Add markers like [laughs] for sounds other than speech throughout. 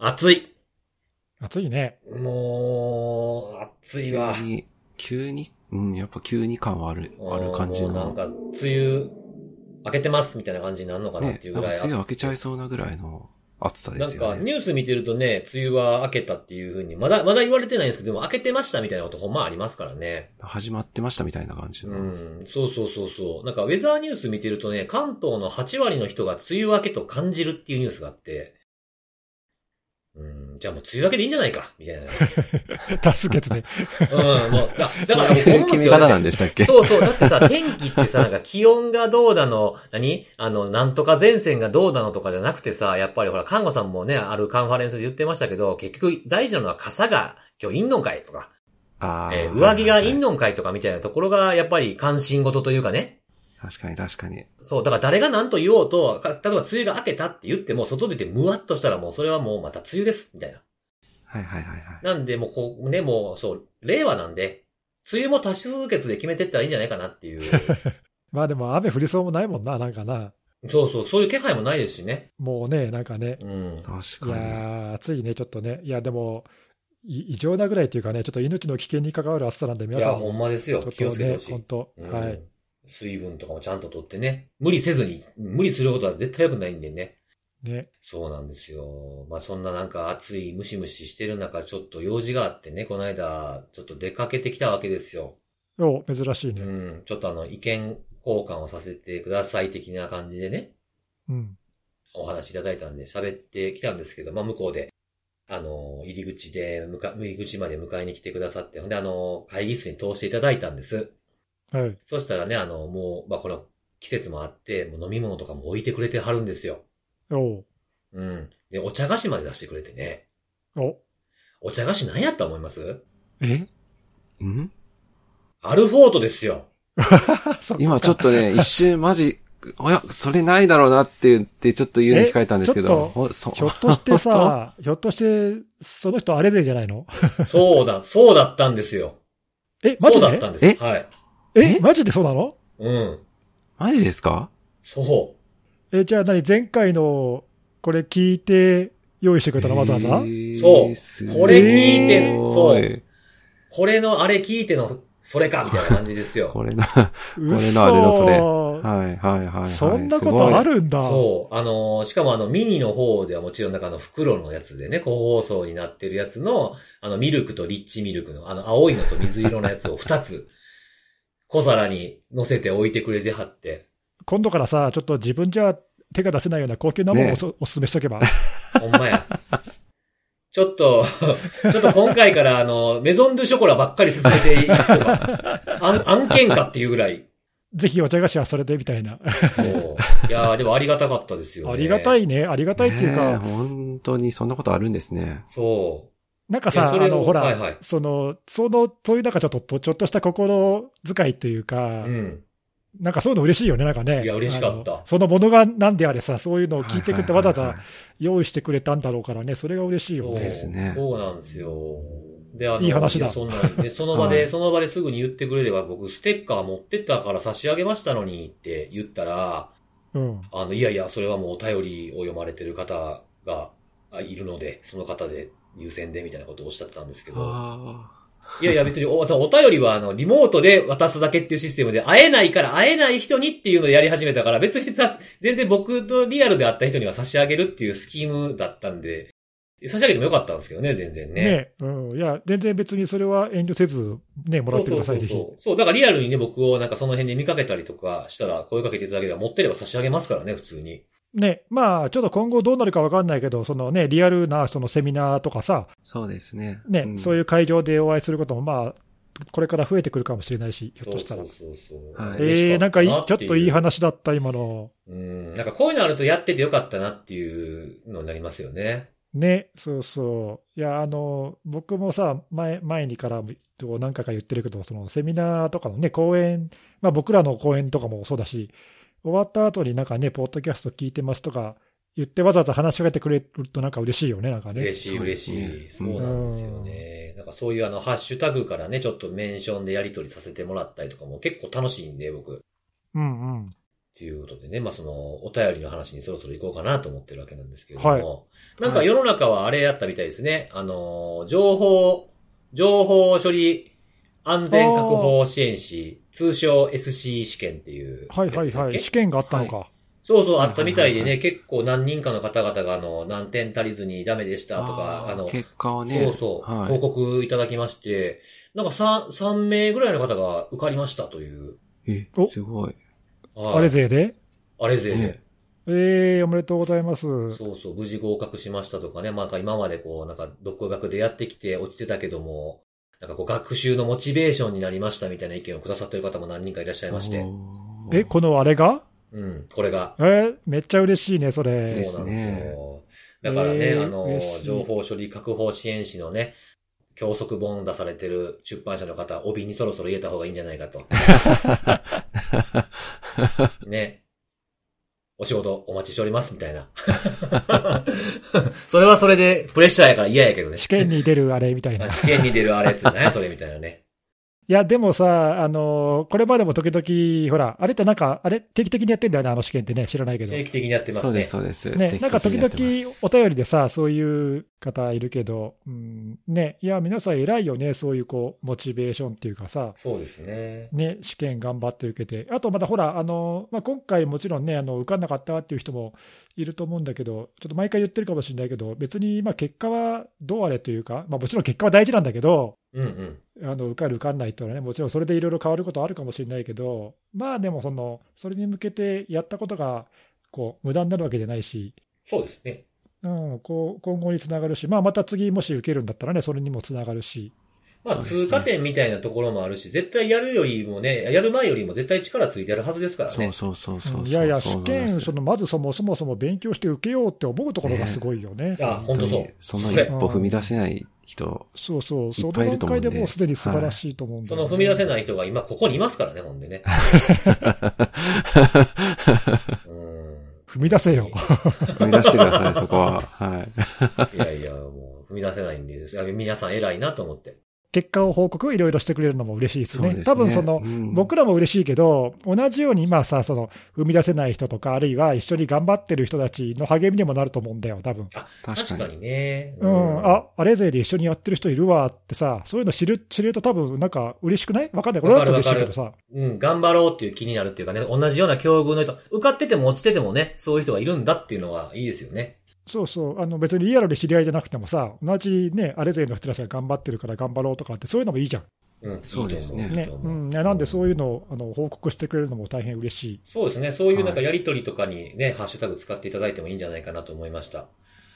暑い。暑いね。もう、暑いわ。急に、急に、うん、やっぱ急に感はある、ある感じの。なんか、梅雨、明けてますみたいな感じになるのかなっねてい、うぐらいなんか梅雨明けちゃいそうなぐらいの暑さでなんか、すよね。ニュース見てるとね、梅雨は明けたっていう風に、まだ、まだ言われてないんですけど、でも明けてましたみたいなことほんまありますからね。始まってましたみたいな感じの。うん、そうそうそうそう。なんか、ウェザーニュース見てるとね、関東の8割の人が梅雨明けと感じるっていうニュースがあって、うん、じゃあもう梅雨明けでいいんじゃないかみたいな。多数決で。うん、もう、だだから僕そういう思うんですよなんでしたっけ？そうそう。だってさ、天気ってさ、なんか気温がどうだの、何？あの、なんとか前線がどうだのとかじゃなくてさ、やっぱりほら、看護さんもね、あるカンファレンスで言ってましたけど、結局大事なのは傘が今日いんのんかいとか、あえー上着がいんののんかいとかみたいなところが、やっぱり関心事というかね。確かに確かに。そう、だから誰が何と言おうと、か例えば梅雨が明けたって言っても、外出てムワっとしたらもうそれはもうまた梅雨です、みたいな。はいはいはいはい。なんで、もうこう、ね、もう、そう、令和なんで、梅雨も多数決で決めてったらいいんじゃないかなっていう。[laughs] まあでも雨降りそうもないもんな、なんかな。そうそう、そういう気配もないですしね。もうね、なんかね。うん。い確やかに。ー、暑いね、ちょっとね。いや、でも、い異常なぐらいというかね、ちょっと命の危険に関わる暑さなんで、いや、皆さんほんまですよ。気ちょっとねをつけてほし、い本。当、うんはい。水分とかもちゃんととってね。無理せずに、無理することは絶対良くないんでね。ね。そうなんですよ。まあそんななんか暑いムシムシしてる中、ちょっと用事があってね、この間、ちょっと出かけてきたわけですよ。お珍しいうね。ん。ちょっとあの、意見交換をさせてください的な感じでね、うん。お話いただいたんで喋ってきたんですけど、まあ向こうで、あの、入り口で、向か、入り口まで迎えに来てくださって、ほんであの、会議室に通していただいたんです。はい。そしたらね、あの、もう、まあこの季節もあって、もう飲み物とかも置いてくれてはるんですよ。おうん。で、お茶菓子まで出してくれてね。おお茶菓子何やったと思います？え？ん？アルフォートですよ。[laughs] 今ちょっとね、一瞬マジ、おや、それないだろうなって言って、ちょっと言うの控えたんですけえちょどひょっとしてさ、[laughs] ひょっとして、その人アレルギーじゃないの？[laughs] そうだ、そうだったんですよ。え、マジで？そうだったんです。え？はい。え、マジでそうなの？うん。マジですか？そえ、じゃあ何？前回の、これ聞いて、用意してくれたの？わざわざ、えーそうこれ聞いてそう。う。これのあれ聞いての、それか、みたいな感じですよ。[laughs] これの、嘘れのあれのそれ。はいはいはいはい。そんなことあるんだ。そう。あのーしかもあの、ミニの方ではもちろんなんかあの、袋のやつでね、個包装になってるやつの、あの、ミルクとリッチミルクの、あの、青いのと水色のやつを2つ、小皿に乗せて置いてくれてはって。今度からさ、ちょっと自分じゃ手が出せないような高級なものをねおそおすすめしとけば。[laughs] ほんまや。ちょっと、[laughs] ちょっと今回からあの、メゾンドゥショコラばっかり進めていくとか、案案件かっていうぐらい。ぜひお茶菓子はそれでみたいな。そう。いやーでもありがたかったですよね。ありがたい。いね。ありがたいっていうか、本当にそんなことあるんですね。そなんかさ、あの、ほら、はいはいその、その、そういうなんかちょっと、ちょっとした心遣いっていうか、う。うん。なんかそういうの嬉しいよね、なんかね。いや嬉しかったそのものがなんであれさ、そういうのを聞いてくれてわざわざ用意してくれたんだろうからね、それが嬉しいよそうね。ですねそうなんですよ。で、あの、いい話だやそその場で、はいその場ですぐに言ってくれれば、僕、ステッカー持ってったから差し上げましたのにって言ったら、うん。あの、いやいや、それはもうお便りを読まれてる方があいるので、その方で優先でみたいなことをおっしゃってたんですけど、あいやいや別にお、[laughs] お便りはあの、リモートで渡すだけっていうシステムで、会えないから会えない人にっていうのをやり始めたから、別にさ、全然僕とリアルで会った人には差し上げるっていうスキームだったんで、差し上げてもよかったんですけどね、全然ね。ねうん。いや、全然別にそれは遠慮せず、ね、もらってください、そうそうそう。だからリアルにね、僕をなんかその辺で見かけたりとかしたら、声かけていただければ持ってれば差し上げますからね、普通に。ね、まあ、ちょっと今後どうなるかわかんないけど、そのね、リアルなそのセミナーとかさ、あ、そうですね。ね、んそういう会場でお会いすることも、まあ、これから増えてくるかもしれないし、ひょっとしたら。そうそうそうそう。はいえー、なんかいい、ちょっといい話。話だった、今の。うん。なんかこういうのあるとやっててよかったなっていうのになりますよね。ね、そうそう。いや、あの、僕もさ、前、前にからも何回か言ってるけど、そのセミナーとかのね、講演、まあ僕らの講演とかもそうだし、終わった後になんかね、ポッドキャスト聞いてますとか言ってわざわざ話しかけてくれるとなんか嬉しいよね、なんかね。嬉しいそうで嬉しい。そうなんですよね。なんかそういうあの、ハッシュタグからね、ちょっとメンションでやり取りさせてもらったりとかも結構楽しいんで、僕。うんうん。っていうことでね、まあその、お便りの話にそろそろ行こうかなと思ってるわけなんですけれども、はいなんか世の中はあれやったみたいですね。あの、情報、情報処理安全確保支援士、通称 SC 試験っていう。はいはいはい。試験があったのか。そうそう、はいあったみたいでね、はいはい結構何人かの方々があの、何点足りずにダメでしたとか、あの、結果をね。そうそう、はい報告いただきまして、なんか 3, 3名ぐらいの方が受かりましたという。えお、すごい。はいあれ勢で？あれぜ、ねええおめでとうございます。そうそう、無事合格しましたとかね、まあ今までこう、なんか独学でやってきて落ちてたけども、なんかこう学習のモチベーションになりましたみたいな意見をくださってる方も何人かいらっしゃいまして。え、このあれが？うん、これが。えーめっちゃ嬉しいね、そそうれ。なんですねよ。だからね、えーあの情報処理確保支援士のね、教則本出されてる出版社の方、帯にそろそろ入れた方がいいんじゃないかと。[laughs] ね。お仕事お待ちしております、みたいな。[laughs] それはそれでプレッシャーやから嫌やけどね。試験に出るあれみたいな。い [laughs] 試験に出るあれって何やそれみたいなね。や、でもさ、あのーこれまでも時々、ほら、あれってなんか、あれ定期的にやってんだよね、あの試験ってね、知らないけど。定期的にやってますね。そうです、そうです。ね、なんか時々お便りでさ、そういう方いるけど、うん、ね、いや、皆さん偉いよね、そういうこう、モチベーションっていうかさ、そうですね。ね、試験頑張って受けて、あとまたほら、あのまあ、今回もちろんね、あの受かんなかったっていう人もいると思うんだけど、ちょっと毎回言ってるかもしれないけど、別にまあ結果はどうあれというか、まあ、もちろん結果は大事なんだけど、うんうん。あの受かる、受かんないっていうのはね、もちろんそれでいろいろ変わることはあるかもしれないけど、まあでもその、それに向けてやったことがこう無駄になるわけじゃないし、そうですね。うん、こう今後につながるし、まあ、また次、もし受けるんだったらね、それにもつながるし、まあ、通過点みたいなところもあるし、絶対やるよりもね、やる前よりも絶対力ついてるはずですからね。そうそうそうそうそう。いやいや、試験、すそのまずそもそもそも勉強して受けようって思うところがすごいよね。あ、本当そうに。その一歩踏み出せない人、そうそう、その段階ででもうすでに素晴らしいと思うんだよね、その踏み出せない人が今ここにいますからね、ほんでね。[laughs] うん。踏み出せよ。[laughs] 踏み出してください、そこは。はい。いやいや、もう踏み出せないんで、いや皆さん偉いなと思って。結果を報告いろいろしてくれるのも嬉しいですね。すね。多分その、うん僕らも嬉しいけど、同じように今さ、その、踏み出せない人とか、あるいは一緒に頑張ってる人たちの励みにもなると思うんだよ、多分。あ、確かにね。うん、あ、あれ勢で一緒にやってる人いるわってさ、そういうの知る、知れると多分なんか嬉しくない？わかんない。これだと嬉しいけどさ。うん、頑張ろうっていう気になるっていうかね、同じような境遇の人、受かってても落ちててもね、そういう人がいるんだっていうのはいいですよね。そうそう、あの別にリアルで知り合いじゃなくてもさ、同じね、あれ勢の人たちが頑張ってるから頑張ろうとかって、そういうのもいいじゃん。うん、そうですねねうん、なんでそういうのをあの報告してくれるのも大変嬉しい。そうですね。そういうなんかやりとりとかにね、ハッシュタグ使っていただいてもいいんじゃないかなと思いました。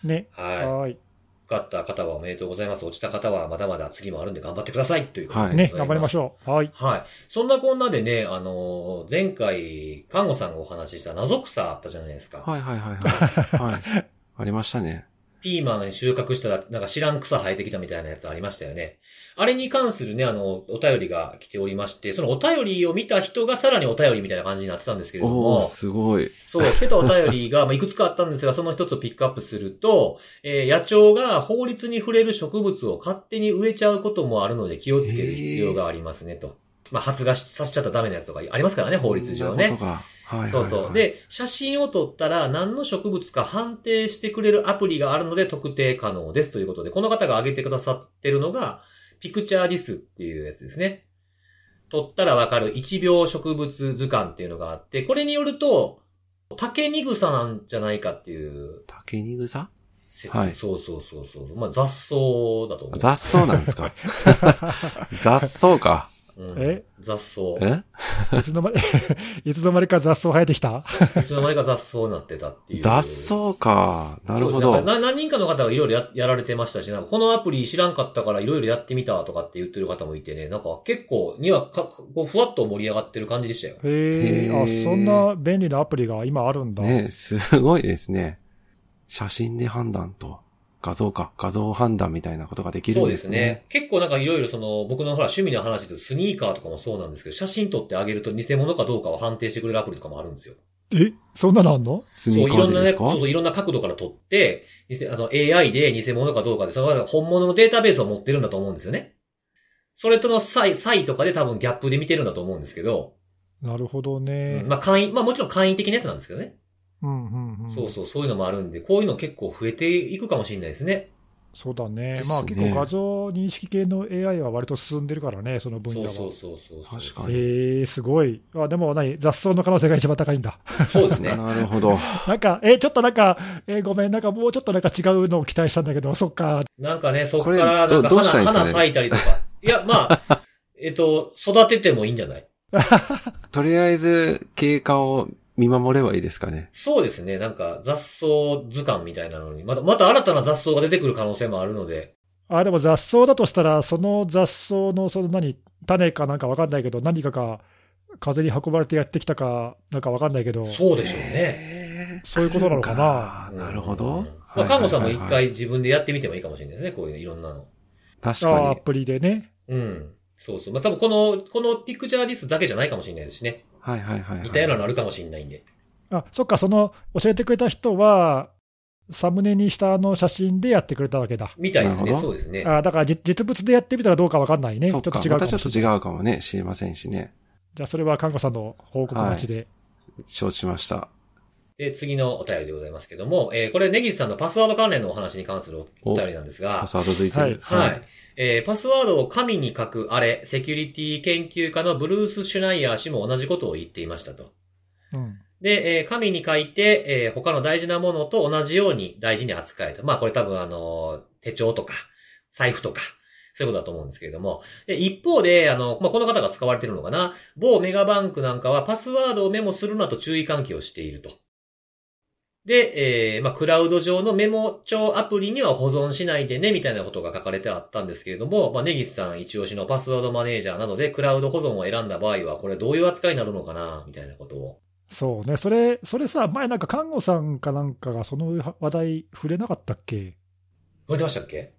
ね。はい。はーい。受かった方はおめでとうございます。落ちた方はまだまだ次もあるんで頑張ってください。ということではいね、頑張りましょょう。はい。う。はい。そんなこんなでね、あのー前回、看護さんがお話しした謎草あったじゃないですか。はいはいはいはい。[laughs] はい。ありましたね。ピーマン収穫したら、なんか知らん草生えてきたみたいなやつありましたよね。あれに関するね、あの、お便りが来ておりまして、そのお便りを見た人がさらにお便りみたいな感じになってたんですけれどおもー、、すごい。そう、来てたお便りが、[laughs] まあ、いくつかあったんですが、その一つをピックアップすると、えー野鳥が法律に触れる植物を勝手に植えちゃうこともあるので気をつける必要がありますね、と。まあ、発芽しさせちゃったらダメなやつとかありますからね、法律上ねそんなこと。が。はい。そうそう。、で、写真を撮ったら何の植物か判定してくれるアプリがあるので特定可能ですということで、この方が挙げてくださってるのが、ピクチャーディスっていうやつですね。撮ったらわかる一秒植物図鑑っていうのがあって、これによると、竹に草なんじゃないかっていう竹に草？説、はいそうそうそうそう。まあ雑草だと思う。雑草なんですか？[laughs] 雑草か。うんえ？雑草。え？[laughs] いつの間に、[laughs] いつの間にか雑草生えてきた？[laughs] いつの間にか雑草になってたっていう。雑草か。なるほど。ねな何人かの方がいろいろややられてましたし、なんかこのアプリ知らんかったからいろいろやってみたとかって言ってる方もいてね、なんか結構にはか、こうふわっと盛り上がってる感じでしたよ。へえ、あ、そんな便利なアプリが今あるんだ。ねすごいですね。写真で判断と、画像か、画像判断みたいなことができるそうんでですすね。ね。結構なんかいろいろその、僕のほら趣味の話でスニーカーとかもそうなんですけど、写真撮ってあげると偽物かどうかを判定してくれるアプリとかもあるんですよ。え、そんなのあんの？そう、スニーカいろんなね、ーでですか？そうそう、いろんな角度から撮って、偽あの、AI で偽物かどうかで、その本物のデータベースを持ってるんだと思うんですよね。それとの差異、差異とかで多分ギャップで見てるんだと思うんですけど、なるほどね。うんまあ簡易、まあもちろん簡易的なやつなんですけどね。うんうんうん。そうそう、そういうのもあるんで、こういうの結構増えていくかもしれないですね。そうだね。ねまあ結構画像認識系の AI は割と進んでるからね、その分野は。そうそうそうそう。確かに。ええすごい。あ、でも何雑草の可能性が一番高いんだ。そうですね。[laughs] なるほど。なんか、え、ちょっとなんか、えごめん、なんかもうちょっとなんか違うのを期待したんだけど、そっか。なんかね、そっから、なんかどどうしたらいいん花、ですかね？花咲いたりとか。いや、まあ、[laughs] えっと、育ててもいいんじゃない？[laughs] とりあえず、経過を見守ればいいですかね。そうですね。なんか雑草図鑑みたいなのに、また、また新たな雑草が出てくる可能性もあるので、あ、でも雑草だとしたら、その雑草の、その何、種かなんかわかんないけど、何かが風に運ばれてやってきたか、なんかわかんないけど、そうでしょうね。そういうことなのかななるほど。まあ、看護さんも一回自分でやってみてもいいかもしれないですね。こういうのいろんなの。確かに。あアプリでね。うん。そうそう。まあ、多分この、このピクチャーリストだけじゃないかもしれないですしね。はいはいはいはい。似たようなのあるかもしれないんで。あ、そっか、その、教えてくれた人は、サムネにしたあの写真でやってくれたわけだ。みたいですね。そうですね。あだからじ実物でやってみたらどうかわかんないね。ちそっかょっと違うかまたちょっともしれない。違うかもね、知りませんしね。じゃあ、それは看護さんの報告待ちで。承知しました。で、次のお便りでございますけども、えーこれ、ネギスさんのパスワード関連のお話に関するお便りなんですがパ、スワード付いてる。はい。えーパスワードを紙に書くあれ、セキュリティ研究家のブルース・シュナイヤー氏も同じことを言っていましたと。うん。で、えー紙に書いて、えー他の大事なものと同じように大事に扱えた。まあこれ多分あの、手帳とか、財布とか、そういうことだと思うんですけれども。で一方で、あの、まあこの方が使われてるのかな。某メガバンクなんかはパスワードをメモするなと注意喚起をしていると。で、えー、まあ、クラウド上のメモ帳アプリには保存しないでね、みたいなことが書かれてあったんですけれども、まあ、ネギスさん一押しのパスワードマネージャーなどでクラウド保存を選んだ場合は、これどういう扱いになるのかな、みたいなことを。そうね。それ、それさ、前なんか看護さんかなんかがその話題触れなかったっけ？覚えてましたっけ？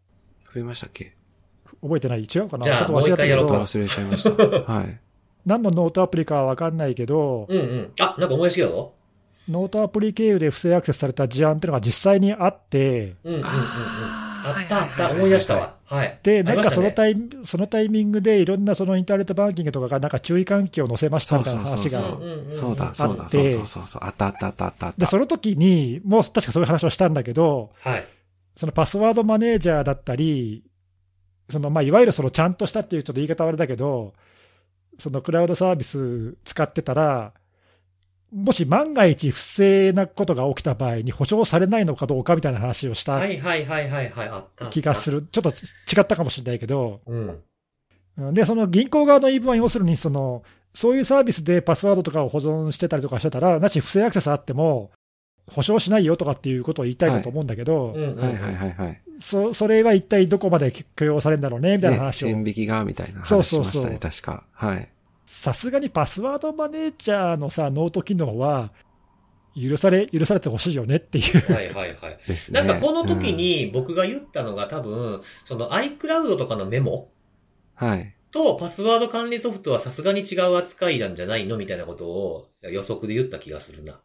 増えましたっけ？覚えてない？違うかなじゃあちょっと忘れたけもう一回やろうかど、忘れちゃいました。はい。[laughs] 何のノートアプリかはわかんないけど、うんうん。あ、なんか思い出したぞ。ノートアプリ経由で不正アクセスされた事案っていうのが実際にあって、うんうんうんうん。あったあった、思い出したわ。はい。で、なんかそのタイミそのタイミングでいろんなそのインターネットバンキングとかがなんか注意喚起を載せましたみたいな話がそうだ、そうだ、あってそうそうそうそう。あったあったあったあったで、た。その時に、もう確かそういう話をしたんだけど、はい。そのパスワードマネージャーだったり、そのまあいわゆるそのちゃんとしたっていうちょっと言い方はあれだけど、そのクラウドサービス使ってたら、もし万が一不正なことが起きた場合に保証されないのかどうかみたいな話をしたはいはいはいはいはい、あった。気がする。ちょっと違ったかもしれないけど、うん。うんで、その銀行側の言い分は要するにその、そういうサービスでパスワードとかを保存してたりとかしてたら、なし不正アクセスあっても、保証しないよとかっていうことを言いたいんだと思うんだけど、うんうんうん。はいはいはいはい。そそれは一体どこまで許容されるんだろうねみたいなね、話を、線引きが、みたいな話しましたね、確か。はい。さすがにパスワードマネージャーのさ、ノート機能は、許され、許されてほしいよねっていう。はいはいはい。ですね。なんかこの時に僕が言ったのが多分、その iCloud とかのメモうん、はい。とパスワード管理ソフトはさすがに違う扱いなんじゃないのみたいなことを予測で言った気がするな。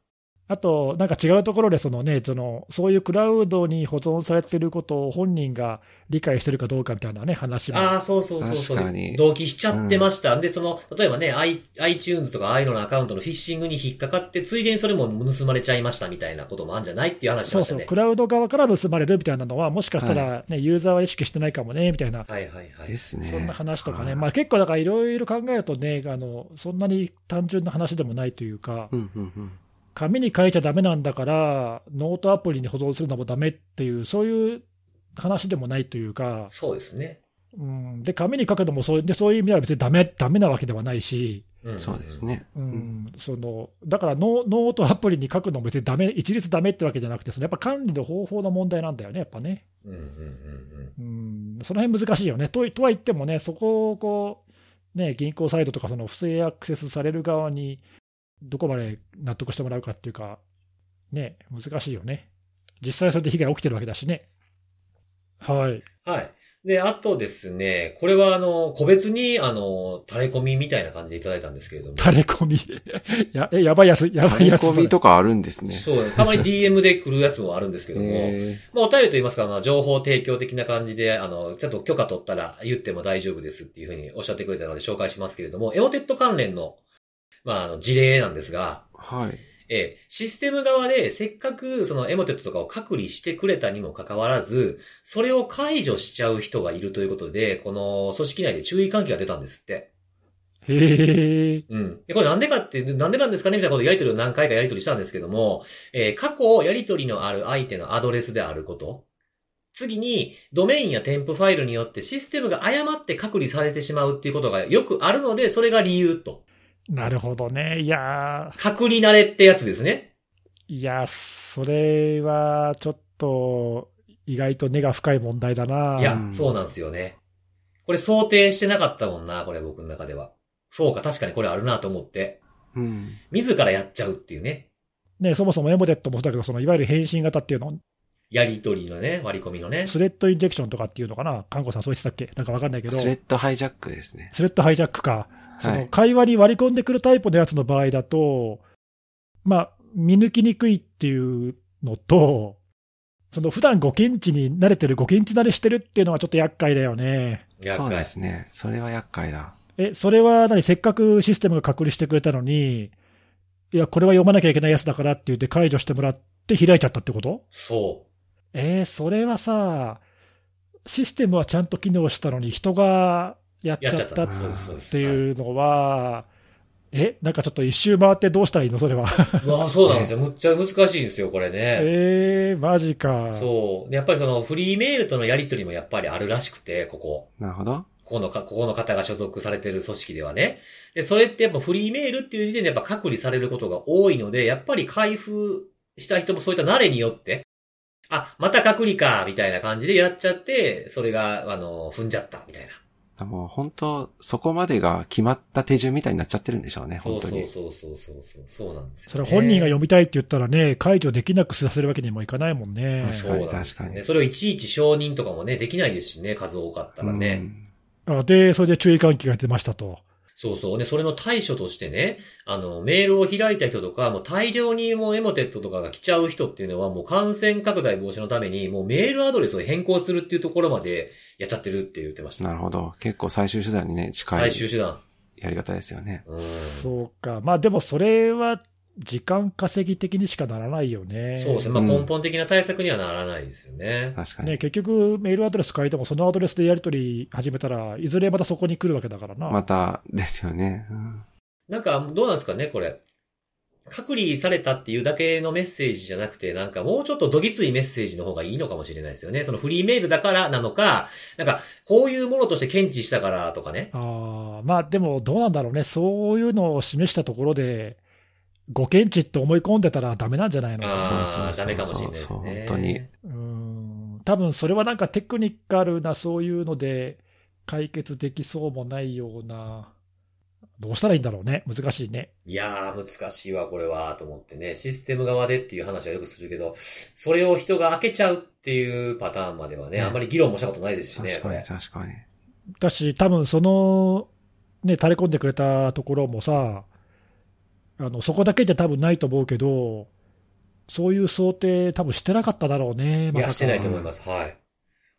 あと、なんか違うところでその、ね、そのそういうクラウドに保存されていることを本人が理解してるかどうかみたいなね、話も。ああ、そうそうそうそう。確かに同期しちゃってました。で、その、例えばね、i、iTunes とかああいうののアカウントのフィッシングに引っかかって、ついでにそれも盗まれちゃいましたみたいなこともあるんじゃないっていう話しそうそう、ましたね。クラウド側から盗まれるみたいなのは、もしかしたら、ねユーザーは意識してないかもねみたいな、はいはいはい。ですね。そんな話とかね、はいまあ、結構だからいろいろ考えるとねあの、そんなに単純な話でもないというか、うんうんうん。紙に書いちゃダメなんだから、ノートアプリに保存するのもダメっていう、そういう話でもないというか、そうですね。うん、で紙に書くのもそうでそういう意味では別にダメダメなわけではないし、そうです。ね。うんそのだからノノートアプリに書くのも別にダメ一律ダメってわけじゃなくて、そのやっぱ管理の方法の問題なんだよね、やっぱね。うんうんうんうん、その辺難しいよね。ととは言ってもね、そこをこう、ね、銀行サイドとか、その不正アクセスされる側に、どこまで納得してもらうかっていうか、ね、難しいよね。実際それで被害起きてるわけだしね。はい。うん。はい。で、あとですね、これはあの、個別にあの、垂れ込みみたいな感じでいただいたんですけれども。垂れ込み。[laughs] や、え、やばいやつ、やばいやつ。込みとかあるんですね。そう、たまに DM で来るやつもあるんですけども、[laughs] えまあ、お便りと言いますか、まあ、情報提供的な感じで、あの、ちゃんと許可取ったら言っても大丈夫ですっていうふうにおっしゃってくれたので紹介しますけれども、エモテット関連の、まあ、あの、事例なんですが、はい。えーシステム側でせっかくそのエモテットとかを隔離してくれたにもかかわらず、それを解除しちゃう人がいるということで、この組織内で注意喚起が出たんですって。へえ。うん。でこれなんでかって、なんでなんですかね？みたいなことをやりとりを何回かやりとりしたんですけども、えー過去やりとりのある相手のアドレスであること。次に、ドメインや添付ファイルによってシステムが誤って隔離されてしまうっていうことがよくあるので、それが理由と。なるほどね。いや隔離慣れってやつですね。ー、いや、それはちょっと、意外と根が深い問題だな。いやう、んそうなんですよね。これ想定してなかったもんな、これ僕の中では。そうか、確かにこれあるなと思って。うん。自らやっちゃうっていうね。ね、そもそもエモデットもそうだけど、そのいわゆる返信型っていうの、やりとりのね、割り込みのね。スレッドインジェクションとかっていうのかな、看護さんそう言ってたっけ？なんかわかんないけど、スレッドハイジャックですね。スレッドハイジャックか。そのはい。会話に割り込んでくるタイプのやつの場合だと、まあ、見抜きにくいっていうのと、その普段ご検知に慣れてる、ご検知慣れしてるっていうのはちょっと厄介だよね。そう厄介ですね。それは厄介だ。え、それは何？せっかくシステムが隔離してくれたのに、いや、これは読まなきゃいけないやつだからって言って解除してもらって開いちゃったってこと？そえーそれはさ、システムはちゃんと機能したのに人がやっちゃった。ちゃっ。ていうのは、え、なんかちょっと一周回ってどうしたらいいの？それは。はい。まあそうなんですよ。むっちゃ難しいんですよ、これね。えー、マジか。そう。でやっぱりそのフリーメールとのやりとりもやっぱりあるらしくて、ここ。なるほど。ここのか、ここの方が所属されてる組織ではね。で、それってやっぱフリーメールっていう時点でやっぱ隔離されることが多いので、やっぱり開封した人もそういった慣れによって、あ、また隔離か、みたいな感じでやっちゃって、それが、あの、踏んじゃった、みたいな。もう本当、そこまでが決まった手順みたいになっちゃってるんでしょうね、そうそう本当に。そうそうそうそう、そうなんですよ、ね。それ本人が読みたいって言ったらね、解除できなくさせるわけにもいかないもんね。確かに。確かにそれをいちいち承認とかもね、できないですしね、数多かったらね。あで、それで注意喚起が出ましたと。そうそう。ね、それの対処としてね、あの、メールを開いた人とか、もう大量にもうエモテットとかが来ちゃう人っていうのは、もう感染拡大防止のために、もうメールアドレスを変更するっていうところまでやっちゃってるって言ってましうん。た。なるほど。結構最終手段にね、近い最終手段。やり方ですよね。うん。そうか。まあでもそれは時間稼ぎ的にしかならないよね。そうですね。まあうん根本的な対策にはならないですよね。確かに。ね、結局、メールアドレス変えても、そのアドレスでやり取り始めたら、いずれまたそこに来るわけだからな。また、ですよね。うんなんか、どうなんですかね、これ。隔離されたっていうだけのメッセージじゃなくて、なんかもうちょっとどぎついメッセージの方がいいのかもしれないですよね。そのフリーメールだからなのか、なんか、こういうものとして検知したからとかね。あーまあでも、どうなんだろうね、そういうのを示したところで、ご検知って思い込んでたらダメなんじゃないの？そうそうそうダメかもしれないですねそう本当に。うん多分それはなんかテクニカルなそういうので解決できそうもないような、どうしたらいいんだろうね、難しいね。いやー、難しいわ、これは、と思ってね。システム側でっていう話はよくするけど、それを人が開けちゃうっていうパターンまではね、ねあんまり議論もしたことないですしね、確かに。確かに。だし、多分その、ね、垂れ込んでくれたところもさ、あのそこだけじゃ多分ないと思うけど、そういう想定、多分してなかっただろうね、まさか。してないと思います。はい。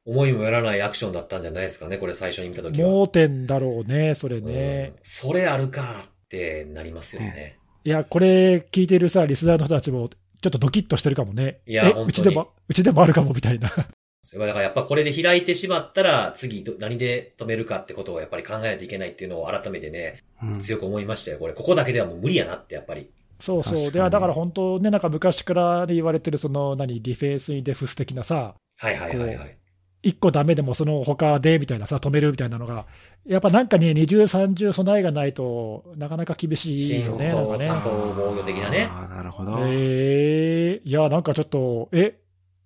思いもよらないアクションだったんじゃないですかね、これ最初に見たときは。盲点だろうね、それね。うんそれあるかってなりますよね。いや、これ聞いてるさ、リスナーの人たちも、ちょっとドキッとしてるかもね。えいやうちでも、うちでもあるかもみたいな。それはだからやっぱこれで開いてしまったら、次ど何で止めるかってことをやっぱり考えないといけないっていうのを改めてね、うん強く思いましたよ。これ、ここだけではもう無理やなって、やっぱり。そうそう。では、だから本当ね、なんか昔から言われてる、その、何、ディフェンスにデフス的なさ、はいはいはいはい。一個ダメでもその他でみたいなさ、止めるみたいなのが、やっぱなんかね、二重三重備えがないとなかなか厳しいよね、なんかね。仮想防御的なね。ああ、なるほど。えー、いや、なんかちょっと、え、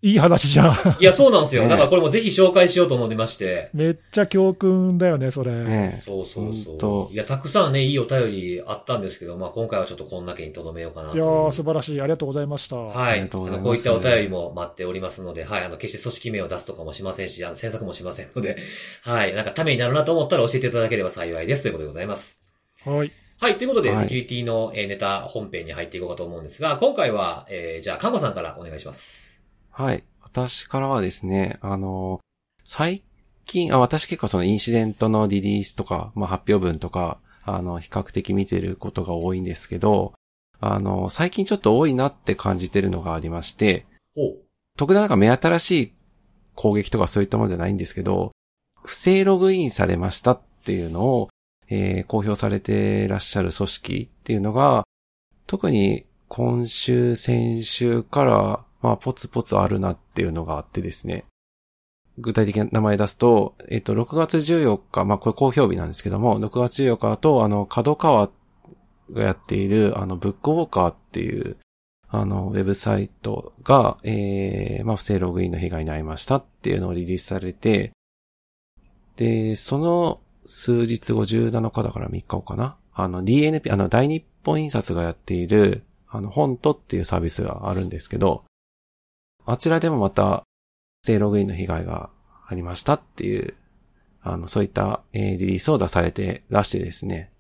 いい話じゃん。いや、そうなんですよ。ねだからこれもぜひ紹介しようと思ってまして。めっちゃ教訓だよね、それ。ねえそうそうそう。いや、たくさんね、いいお便りあったんですけど、まあ今回はちょっとこんだけに留めようかなと。いやー、素晴らしい。ありがとうございました。はい。ありがとうございますこういったお便りも待っておりますので、はい。あの、決して組織名を出すとかもしませんし、あの、詮索もしませんので、[laughs] はい。なんかためになるなと思ったら教えていただければ幸いですということでございます。はい。はい。ということで、はいセキュリティのえーネタ本編に入っていこうかと思うんですが、今回は、えー、じゃあ、看護さんからお願いします。はい。私からはですね、あの、最近、あ、私結構そのインシデントのリリースとか、まあ発表文とか、あの、比較的見てることが多いんですけど、あの、最近ちょっと多いなって感じてるのがありまして、ほう。特段なんか目新しい攻撃とかそういったものじゃないんですけど、不正ログインされましたっていうのを、えー公表されてらっしゃる組織っていうのが、特に今週、先週から、まあ、ポツポツあるなっていうのがあってですね。具体的な名前出すと、えっ、と、6月14日、まあ、これ公表日なんですけども、6月14日だと、あの、角川がやっている、あの、ブックウォーカーっていう、あの、ウェブサイトが、えー、まあ、不正ログインの被害に遭いましたっていうのをリリースされて、で、その数日後17日だから3日後かな。あの、DNP、あの、大日本印刷がやっている、あの、フォントっていうサービスがあるんですけど、あちらでもまた、不正ログインの被害がありましたっていう、あの、そういった、えーリリースを出されてらしてですね。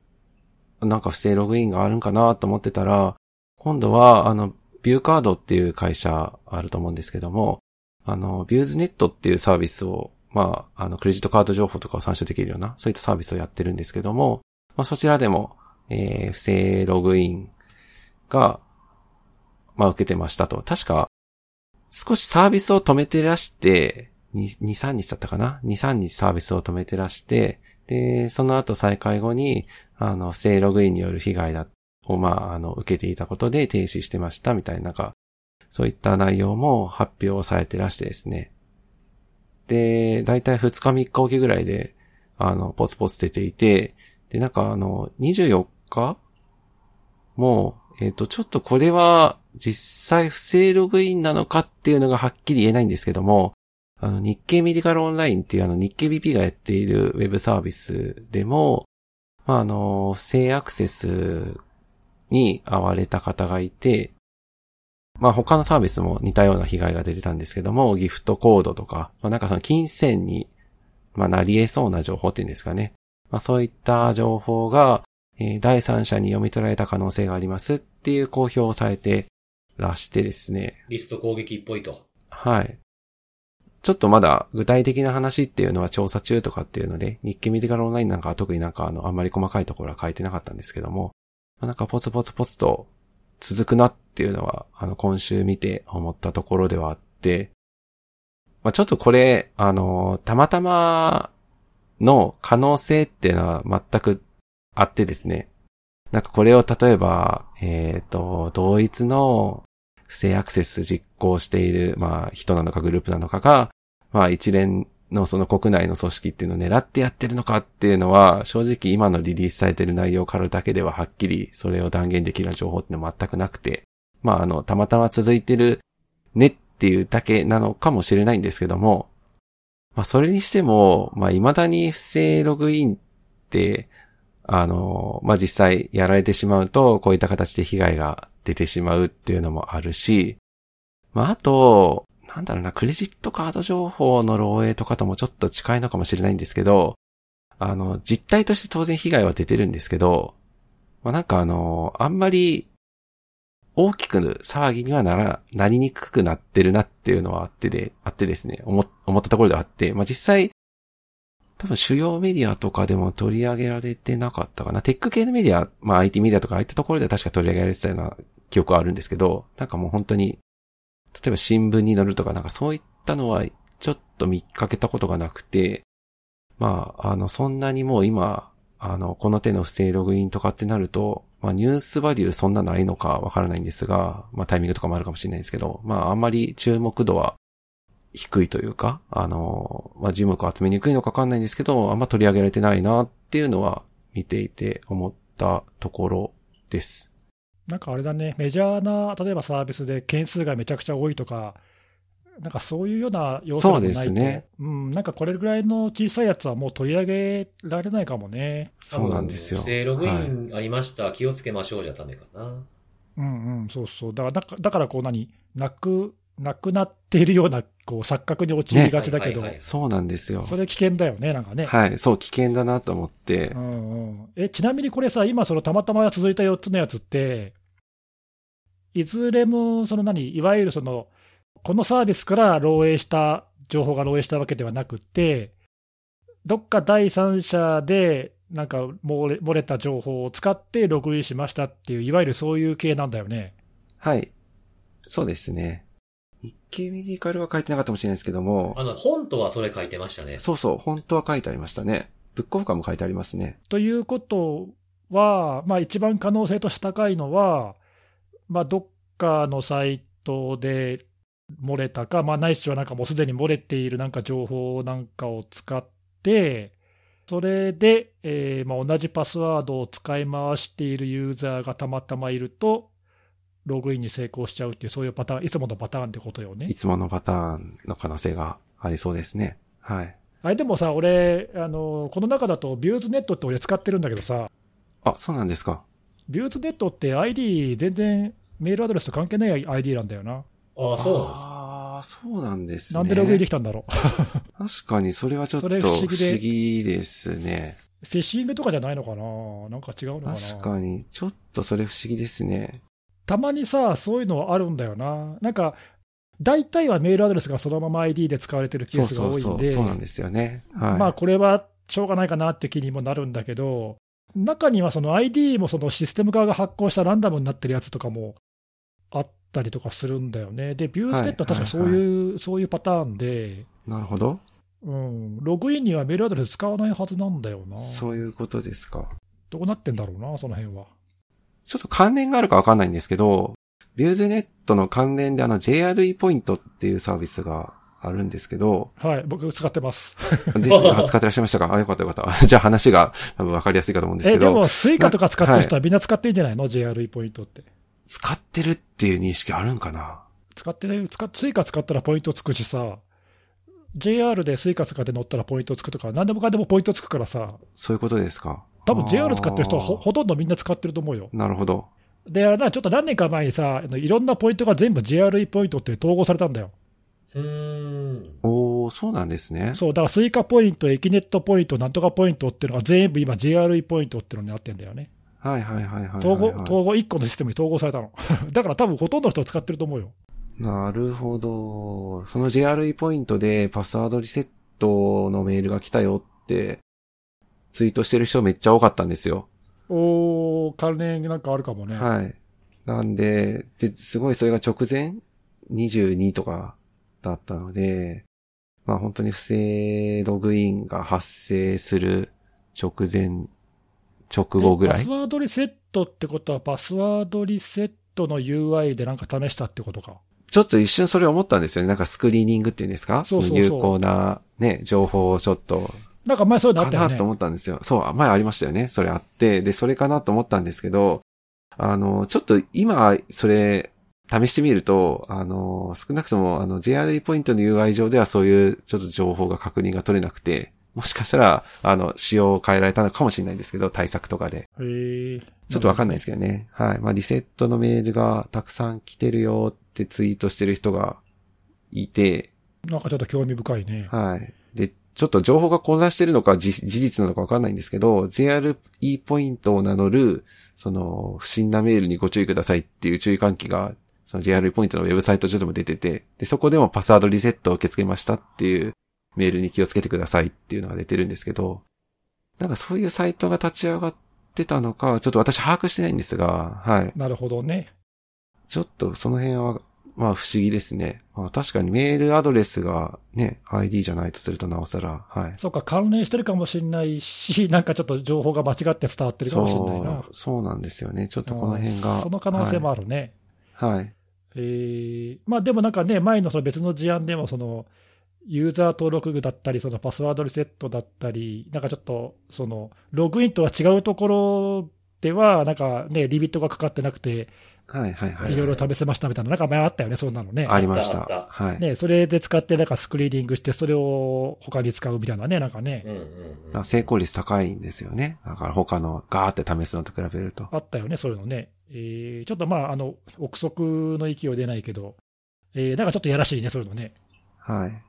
なんか不正ログインがあるんかなと思ってたら、今度は、あの、ビューカードっていう会社あると思うんですけども、あの、ビューズネットっていうサービスを、まあ、あの、クレジットカード情報とかを参照できるような、そういったサービスをやってるんですけども、まあ、そちらでも、えー不正ログインが、まあ、受けてましたと。確か、少しサービスを止めてらして、2、2 3日だったかな ?2、3日サービスを止めてらして、で、その後再開後に、あの、不正ログインによる被害だ、を、まあ、あの、受けていたことで停止してましたみたいな、なんか、そういった内容も発表されてらしてですね。で、だいたい2日3日おきぐらいで、あの、ポツポツ出ていて、で、なんかあの、24日もう、えっ、と、ちょっとこれは実際不正ログインなのかっていうのがはっきり言えないんですけども、あの、日経メディカルオンラインっていうあの、日経 BP がやっているウェブサービスでも、まあ、あの、不正アクセスに遭われた方がいて、まあ他のサービスも似たような被害が出てたんですけども、ギフトコードとか、まあなんかその金銭に、まあなり得そうな情報っていうんですかね。まあそういった情報が、えー第三者に読み取られた可能性がありますっていう公表をされてらしてですね。リスト攻撃っぽいと。はい。ちょっとまだ具体的な話っていうのは調査中とかっていうので、日経メディカルオンラインなんかは特になんかあの、あんまり細かいところは書いてなかったんですけども、まあ、なんかポツポツポツと続くなっていうのは、あの、今週見て思ったところではあって、まあ、ちょっとこれ、あの、たまたまの可能性っていうのは全くあってですね。なんかこれを例えば、えっ、と、同一の不正アクセス実行している、まあ、人なのかグループなのかが、まあ、一連のその国内の組織っていうのを狙ってやってるのかっていうのは、正直今のリリースされてる内容からだけでははっきりそれを断言できる情報ってのは全くなくて、まあ、あの、たまたま続いてるねっていうだけなのかもしれないんですけども、まあ、それにしても、まあ、未だに不正ログインって、あの、まあ、実際やられてしまうと、こういった形で被害が出てしまうっていうのもあるし、まあ、あと、なんだろうな、クレジットカード情報の漏洩とかともちょっと近いのかもしれないんですけど、あの、実態として当然被害は出てるんですけど、まあ、なんかあの、あんまり大きく騒ぎにはなら、なりにくくなってるなっていうのはあってで、あってですね、思思ったところではあって、まあ、実際、多分主要メディアとかでも取り上げられてなかったかな。テック系のメディア、まあ IT メディアとかああいったところでは確か取り上げられてたような記憶はあるんですけど、なんかもう本当に、例えば新聞に載るとかなんかそういったのはちょっと見かけたことがなくて、まあ、あの、そんなにもう今、あの、この手の不正ログインとかってなると、まあニュースバリューそんなないのかわからないんですが、まあタイミングとかもあるかもしれないですけど、まああんまり注目度は低いというか、あの、まあ、字幕を集めにくいのかわかんないんですけど、あんま取り上げられてないなっていうのは見ていて思ったところです。なんかあれだね、メジャーな、例えばサービスで件数がめちゃくちゃ多いとか、なんかそういうような要素がないと、そうですねうん、なんかこれぐらいの小さいやつはもう取り上げられないかもね。そうなんですよ。不正ログイはいンありました、気をつけましょうじゃダメかな。うんうん、そうそう。だから、だからだからこう何、なく、なくなっているような、こう、錯覚に陥りがちだけど、ねはいはいはいそうなんですよ。それ危険だよね、なんかね。はい、そう、危険だなと思ってう、んうん、えちなみにこれさ、今、そのたまたま続いた4つのやつって、いずれもその何、いわゆるその、このサービスから漏洩した、情報が漏洩したわけではなくて、どっか第三者で、なんか漏れ漏れた情報を使ってログインしましたっていう、いわゆるそういう系なんだよね。はい。そうですね。日経メディカルは書いてなかったかもしれないですけども、あの、本とはそれ書いてましたね。そうそう、本当は書いてありましたね。ブックオフ感も書いてありますね。ということは、まあ、一番可能性として高いのは、まあ、どっかのサイトで漏れたか、まあ、ないしはなんかもうすでに漏れているなんか情報なんかを使って、それで、えーまあ、同じパスワードを使い回しているユーザーがたまたまいると、ログインに成功しちゃうっていう、そういうパターン、いつものパターンってことよねい。つものパターンの可能性がありそうですね。はい。あれでもさ、俺、あのこの中だと、ビューズネットって俺使ってるんだけどさ、あ、そうなんですか。ビューズネットって ID 全然メールアドレスと関係ない ID なんだよな。ああ、そうなんですか。ああ、そうなんですね。なんでログインできたんだろう。[laughs] 確かにそれはちょっと不思議ですね。フィッシングとかじゃないのかな？なんか違うのかな？確かに、ちょっとそれ不思議ですね。たまにさ、そういうのあるんだよな。なんか、大体はメールアドレスがそのまま ID で使われてるケそうースがそうそう、多いんで、そうなんですよね。はい。まあこれはしょうがないかなって気にもなるんだけど、中にはその ID もそのシステム側が発行したランダムになってるやつとかもあったりとかするんだよね。で、ビューズネットは確かそういう、そういうパターンで、なるほど。うん、ログインにはメールアドレス使わないはずなんだよな。そういうことですか。どうなってんだろうな、その辺は。ちょっと関連があるかわかんないんですけど、 VIEW's NET の関連であの JRE ポイントっていうサービスがあるんですけど、はい、僕使ってます。で、あ使ってらっしゃいましたか？あ、よかったよかった。[laughs] じゃあ話が多分わかりやすいかと思うんですえ、けど、でも、スイカとか使ってる人はみんな使ってんじゃないの、?JRE ポイントって。使ってるっていう認識あるんかな？使ってね、使っスイカ使ったらポイントつくしさ、JR でスイカ使って乗ったらポイントつくとか、何でもかんでもポイントつくからさ、そういうことですか？多分 JR 使ってる人はほとんどみんな使ってると思うよ。なるほど。で、あれな、ちょっと何年か前にさ、あのいろんなポイントが全部 JRE ポイントって統合されたんだよ。うーん。おー、そうなんですね。そう、だからスイカポイント、エキネットポイント、なんとかポイントっていうのが全部今 JRE ポイントっていうのになってんだよね。はいはいはいはいはい、統合、はい。統合、1個のシステムに統合されたの。[laughs] だから多分ほとんどの人が使ってると思うよ。なるほど。その JRE ポイントでパスワードリセットのメールが来たよって、ツイートしてる人めっちゃ多かったんですよ。おー、関連なんかあるかもね。はい。なんで、で、すごいそれが直前 ?22 とかだったので、まあ本当に不正ログインが発生する直前、直後ぐらいえパス。ワードリセットってことは、パスワードリセットの UI でなんか試したってことか？ちょっと一瞬それ思ったんですよね。なんかスクリーニングっていうんですか？そうそうそうの有効なね、情報をちょっとなんか前そういうのあったよねかなと。思ったんですよ。そう、前ありましたよね。それあって。で、それかなと思ったんですけど、あの、ちょっと今、それ、試してみると、あの、少なくとも、あの、JRE ポイントの UI 上ではそういう、ちょっと情報が確認が取れなくて、もしかしたら、あの、仕様を変えられたのかもしれないんですけど、対策とかで。へーちょっとわかんないですけどね。はい。まあ、リセットのメールがたくさん来てるよってツイートしてる人がいて、なんかちょっと興味深いね。はい。で、ちょっと情報が混乱してるのかじ事実なのかわかんないんですけど、JRE ポイントを名乗る、その、不審なメールにご注意くださいっていう注意喚起が、その JRE ポイントのウェブサイト上でも出てて、で、そこでもパスワードリセットを受け付けましたっていうメールに気をつけてくださいっていうのが出てるんですけど、なんかそういうサイトが立ち上がってたのか、ちょっと私把握してないんですが、はい。なるほどね。ちょっとその辺は、まあ不思議ですね。まあ確かにメールアドレスがね、ID じゃないとするとなおさら、はい。そっか、関連してるかもしれないし、なんかちょっと情報が間違って伝わってるかもしれないなそう。、そうなんですよね。ちょっとこの辺が。その可能性もあるね。はい。はい。えーまあでもなんかね、前のその別の事案でも、その、ユーザー登録だったり、そのパスワードリセットだったり、なんかちょっと、その、ログインとは違うところでは、なんかね、リミットがかかってなくて、はいはいはい。いろいろ試せましたみたいな、なんか前あったよね、そんなのね。ありまし。たたはい。ね、それで使って、なんかスクリーニングして、それを他に使うみたいなね、なんかねう、んうんうん。成功率高いんですよね。だから他のガーって試すのと比べると。あったよね、そういうのね。えーちょっとまあ、あの、憶測の域を出ないけど、えーなんかちょっとやらしいね、そういうのね。はい。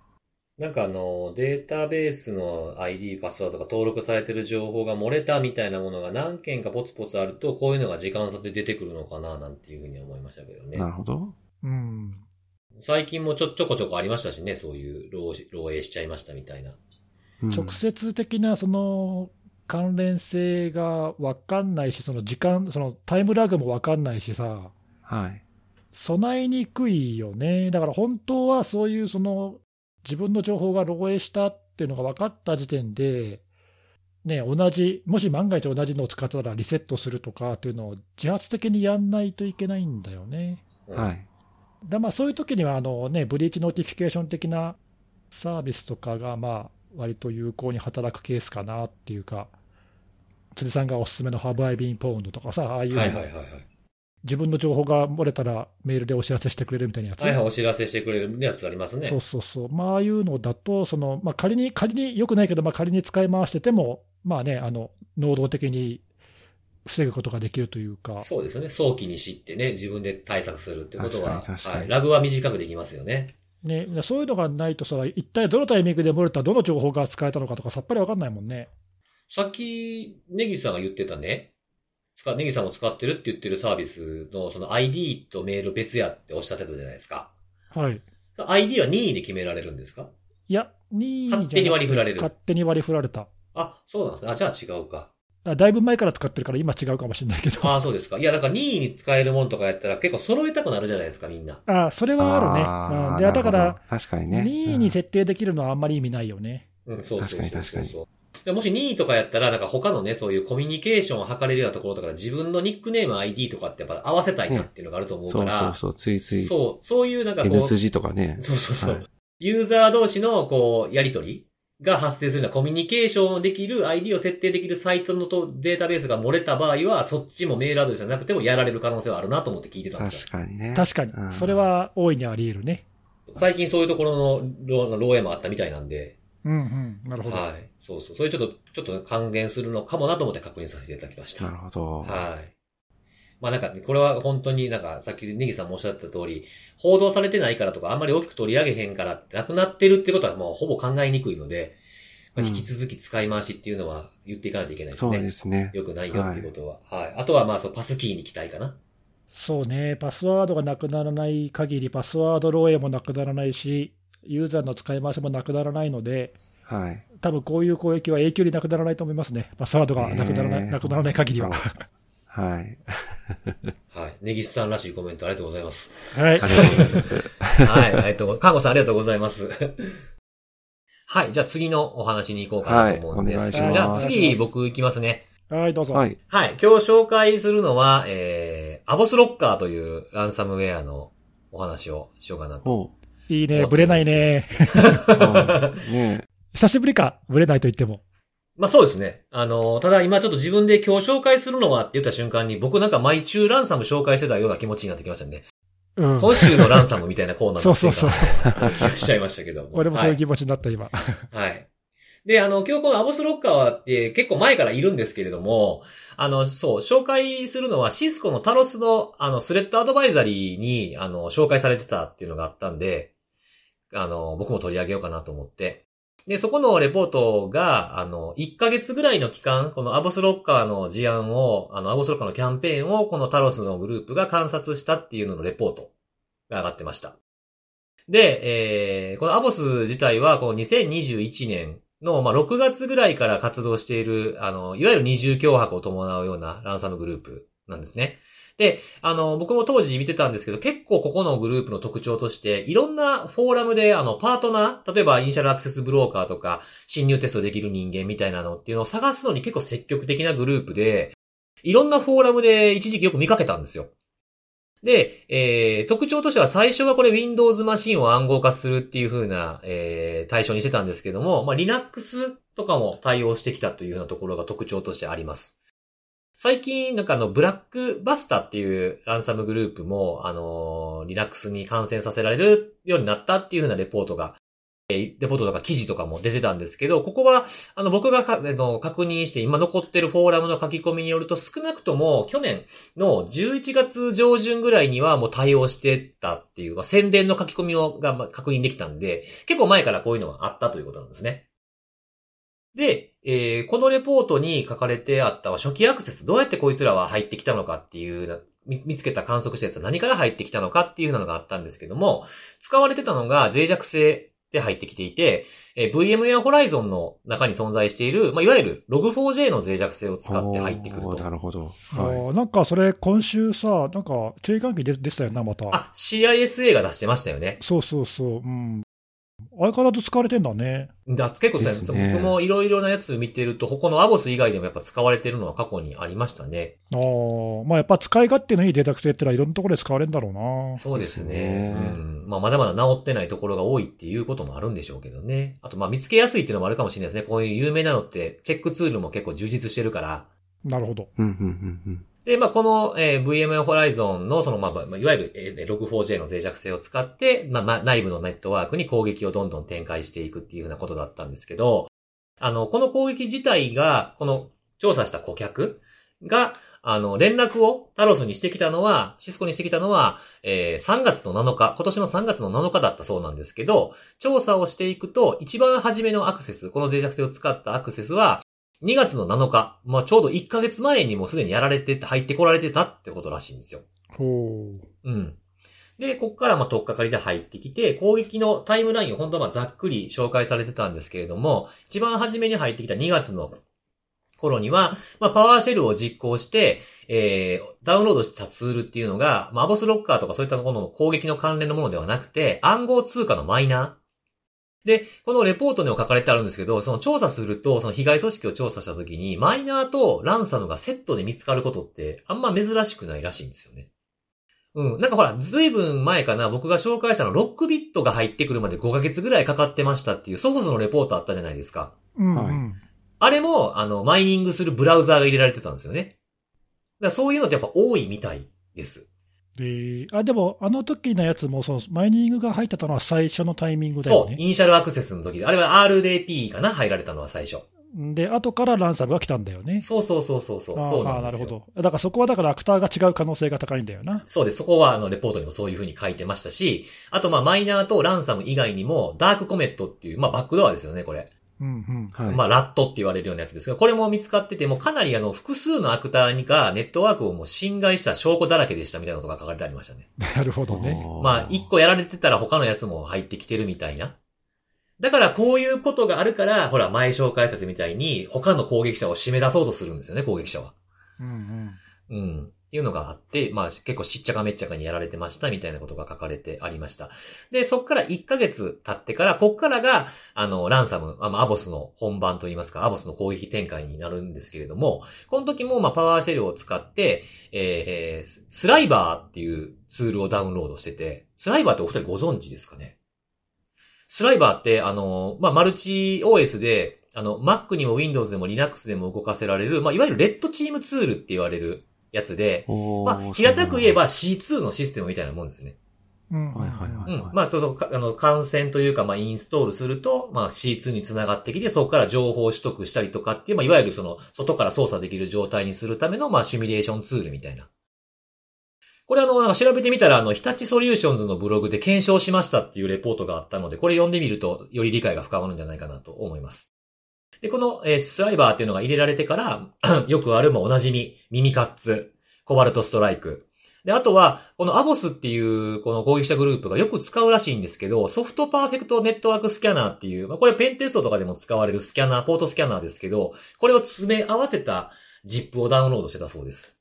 なんかあの、データベースの ID、パスワードが登録されてる情報が漏れたみたいなものが何件かポツポツあると、こういうのが時間差で出てくるのかな、なんていうふうに思いましたけどねな。るほど。うん。最近もちょ、ちょこちょこありましたしね、そういう漏し漏洩しちゃいましたみたいな。うん直接的なその関連性が分かんないし、その時間、そのタイムラグも分かんないしさ、はい。備えにくいよね。だから本当はそういうその自分の情報が漏洩したっていうのが分かった時点で、ね、同じ、もし万が一同じのを使ったらリセットするとかっていうのを自発的にやんないといけないんだよね。はい。だまあそういう時にはあの、ね、 breach notification 的なサービスとかが、まあ、割と有効に働くケースかなっていうか、辻さんがおすすめの Have I been pwned とかさ、ああいうのはいはいはいはい。自分の情報が漏れたらメールでお知らせしてくれるみたいなやつ。はいはい、お知らせしてくれるやつありますね。そうそうそう、まあ、ああいうのだと、そのまあ、仮に、仮によくないけど、まあ、仮に使い回してても、まあね、あの能動的に防ぐことができるというか、そうですよね。早期に知ってね、自分で対策するってことは、確かに確かにはい、ラグは短くできますよね。ね、そういうのがないとさ、一体どのタイミングで漏れた、どの情報が使えたのかとか、さっぱりわかんないもんね。さっき、ネギさんが言ってたね、使、ネギさんも使ってるって言ってるサービスの、その ID とメール別やっておっしゃってたじゃないですか。はい。ID は任意で決められるんですか？いや、2位勝手に割り振られる勝手に割り振られた。あ、そうなんですね。あ、じゃあ違うか。あだいぶ前から使ってるから、今違うかもしれないけど。ああ、そうですか。いや、だから任意に使えるものとかやったら結構揃えたくなるじゃないですか、みんな。あそれはあるね。うんでだからなるほ、ど確かにね。任意に設定できるのはあんまり意味ないよね。うん、そうそうそうそう。確かに確かにでもし任意とかやったら、なんか他のね、そういうコミュニケーションを図れるようなところとか自分のニックネーム ID とかってやっぱ合わせたいなっていうのがあると思うそから、うそうそう、ついつい、そう、そういうなんかこ N う、辻とかね。そうそうそう。はいユーザー同士の、こう、やりとりが発生するようなコミュニケーションできる ID を設定できるサイトのとデータベースが漏れた場合は、そっちもメールアドレスじゃなくてもやられる可能性はあるなと思って聞いてたんですよ。確かにね。確かにう。んそれは大いにあり得るね。最近そういうところの漏漏洩もあったみたいなんで、うんうん。なるほど。はい。そうそう。それちょっと、ちょっと還元するのかもなと思って確認させていただきました。なるほど。はい。まあなんか、これは本当になんか、さっきネギさんもおっしゃった通り、報道されてないからとか、あんまり大きく取り上げへんからってなくなってるってことはもうほぼ考えにくいので、まあ、うん引き続き使い回しっていうのは言っていかないといけないですそうね。ですね。よくないよっていうことは。はい。あとはまあ、そう、パスキーに期待かな。そうね。パスワードがなくならない限り、パスワード漏洩もなくならないし、ユーザーの使い回しもなくならないので、はい。多分こういう攻撃は永久になくならないと思いますね。パスワードがなくならない、ねえなくならない限りは。はい。はい。ネギスさんらしいコメントありがとうございます。はいあ。りがとうございます。はい。ありがとうご、看護さんありがとうございます。はい。じゃあ次のお話に行こうかなと思うんです。はいお願いしますじゃあ次僕行きますね。はい、どうぞ。はい。はい。今日紹介するのは、えー、アボスロッカーというランサムウェアのお話をしようかなと。いいね。ぶれないね。久しぶりか。ぶれないと言っても。まあそうですね。あの、ただ今ちょっと自分で今日紹介するのはって言った瞬間に僕なんか毎週ランサム紹介してたような気持ちになってきましたね。うん。今週のランサムみたいなコーナー [laughs] そうかな気がしちゃいましたけども。俺もそういうはい気持ちになった、今。はい。で、あの、今日このアボスロッカーはって結構前からいるんですけれども、あの、そう、紹介するのはシスコのタロスの、あの、スレッドアドバイザリーに、あの、紹介されてたっていうのがあったんで、あの、僕も取り上げようかなと思って。で、そこのレポートが、あの、1ヶ月ぐらいの期間、このアボスロッカーの事案を、あの、アボスロッカーのキャンペーンを、このタロスのグループが観察したっていうののレポートが上がってました。で、えー、このアボス自体は、この2021年の、まあ、6月ぐらいから活動している、あの、いわゆる二重脅迫を伴うようなランサムグループなんですね。で、あの、僕も当時見てたんですけど、結構ここのグループの特徴として、いろんなフォーラムで、あの、パートナー、例えばイニシャルアクセスブローカーとか、侵入テストできる人間みたいなのっていうのを探すのに結構積極的なグループで、いろんなフォーラムで一時期よく見かけたんですよ。で、えー、特徴としては最初はこれ Windows マシンを暗号化するっていう風な、えー、対象にしてたんですけども、まあ、Linux とかも対応してきたというようなところが特徴としてあります。最近、なんかあの、ブラックバスタっていうランサムグループも、あの、Linux に感染させられるようになったっていう風なレポートが、レポートとか記事とかも出てたんですけど、ここは、あの、僕が、確認して今残ってるフォーラムの書き込みによると、少なくとも去年の11月上旬ぐらいにはもう対応してたっていう、宣伝の書き込みをが確認できたんで、結構前からこういうのはあったということなんですね。で、えーこのレポートに書かれてあった初期アクセス、どうやってこいつらは入ってきたのかっていうな、見見つけた観測したやつは何から入ってきたのかっていうのがあったんですけども、使われてたのが脆弱性で入ってきていて、えー VMware Horizon の中に存在している、まあ、いわゆる Log4j の脆弱性を使って入ってくると。なるほど。あはーなんかそれ、今週さ、なんか注意喚起ででしたよな、また。あ、CISA が出してましたよね。そうそうそう。うん。相変わらず使われてんだね。だ結構ですね僕もいろいろなやつ見てると、ここのアボス以外でもやっぱ使われてるのは過去にありましたね。ああ、まあやっぱ使い勝手のいいデータ性ってのはいろんなところで使われるんだろうな。そうですね。ですねうん。まあ、まだまだ治ってないところが多いっていうこともあるんでしょうけどね。あと、まあ、見つけやすいっていうのもあるかもしれないですね。こういう有名なのって、チェックツールも結構充実してるから。なるほど。い。うん、うん、うん、うん。で、まあ、この、えー VM Horizon の、その、まあ、いわゆる、えー Log4j の脆弱性を使って、まあ、まあ、内部のネットワークに攻撃をどんどん展開していくっていうようなことだったんですけど、あの、この攻撃自体が、この調査した顧客が、あの、連絡をタロスにしてきたのは、シスコにしてきたのは、えー3月の7日、今年の3月の7日だったそうなんですけど、調査をしていくと、一番初めのアクセス、この脆弱性を使ったアクセスは、2月の7日、まあちょうど1ヶ月前にもうすでにやられてて、入ってこられてたってことらしいんですよ。ほう。うん。で、こっからまあ、とっかかりで入ってきて、攻撃のタイムラインを本当はまあざっくり紹介されてたんですけれども、一番初めに入ってきた2月の頃には、まあ、パワーシェルを実行して、えー、ダウンロードしたツールっていうのが、まあ、アボスロッカーとかそういったところの攻撃の関連のものではなくて、暗号通貨のマイナー。で、このレポートにも書かれてあるんですけど、その調査すると、その被害組織を調査したときに、マイナーとランサムがセットで見つかることって、あんま珍しくないらしいんですよね。うん。なんかほら、ずいぶん前かな、僕が紹介したの、ロックビットが入ってくるまで5ヶ月ぐらいかかってましたっていう、ソフォスのレポートあったじゃないですか。うん。あれも、あの、マイニングするブラウザーが入れられてたんですよね。だからそういうのってやっぱ多いみたいです。で、あ、でも、あの時のやつも、その、マイニングが入ってたのは最初のタイミングだそう、よね。イニシャルアクセスの時で。あれは RDP かな入られたのは最初。で、後からランサムが来たんだよね。そうそうそうそうそう。そうなあーなるほんですよ。ど。だからそこはだからアクターが違う可能性が高いんだよな。そうです。そこは、あの、レポートにもそういう風に書いてましたし、あと、まあ、マイナーとランサム以外にも、ダークコメットっていう、まあ、バックドアですよね、これ。うんうん。はい。まあ、ラットって言われるようなやつですが、これも見つかってて、もうかなりあの、複数のアクターにがネットワークをもう侵害した証拠だらけでしたみたいなことが書かれてありましたね。[laughs] なるほどね。まあ、一個やられてたら他のやつも入ってきてるみたいな。だからこういうことがあるから、ほら、前紹介させみたいに、他の攻撃者を締め出そうとするんですよね、攻撃者は。うんうん。うん。いうのがあって、まあ結構しっちゃかめっちゃかにやられてましたみたいなことが書かれてありました。で、そっから1ヶ月経ってから、こっからが、あの、ランサム、あまアボスの本番といいますか、アボスの攻撃展開になるんですけれども、この時も、まあパワーシェルを使って、えーえースライバーっていうツールをダウンロードしてて、スライバーってお二人ご存知ですかね？スライバーって、あの、まあマルチ OS で、あの、Mac にも Windows でも Linux でも動かせられる、まあいわゆるレッドチームツールって言われるやつで、まあ、平たく言えば C2 のシステムみたいなもんですよね。うんはいはいはいうん。まあ、その、かあの、感染というか、まあ、インストールすると、まあ、C2 につながってきて、そこから情報を取得したりとかっていう、まあ、いわゆるその、外から操作できる状態にするための、まあ、シミュレーションツールみたいな。これあの、なんか調べてみたら、あの、日立ソリューションズのブログで検証しましたっていうレポートがあったので、これ読んでみると、より理解が深まるんじゃないかなと思います。で、この、えースライバーっていうのが入れられてから、[clears throat] よくあるもおなじみ、耳カッツ、Cobalt Strike。で、あとは、この Avos っていう、この攻撃者グループがよく使うらしいんですけど、 SoftPerfect Network Scanner っていう、まあ、これペンテストとかでも使われるスキャナー、ポートスキャナーですけど、これを詰め合わせた ZIP をダウンロードしてたそうです。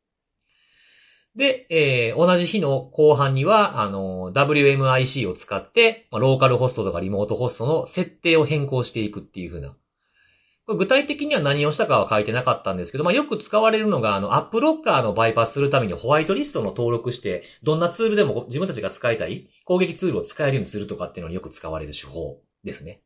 で、えー同じ日の後半には、あの、WMIC を使って、まあ、ローカルホストとかリモートホストの設定を変更していくっていう風な。これ具体的には何をしたかは書いてなかったんですけど、まあ、よく使われるのが、あの、アップロッカーのバイパスするためにホワイトリストの登録して、どんなツールでも自分たちが使いたい攻撃ツールを使えるようにするとかっていうのによく使われる手法ですね。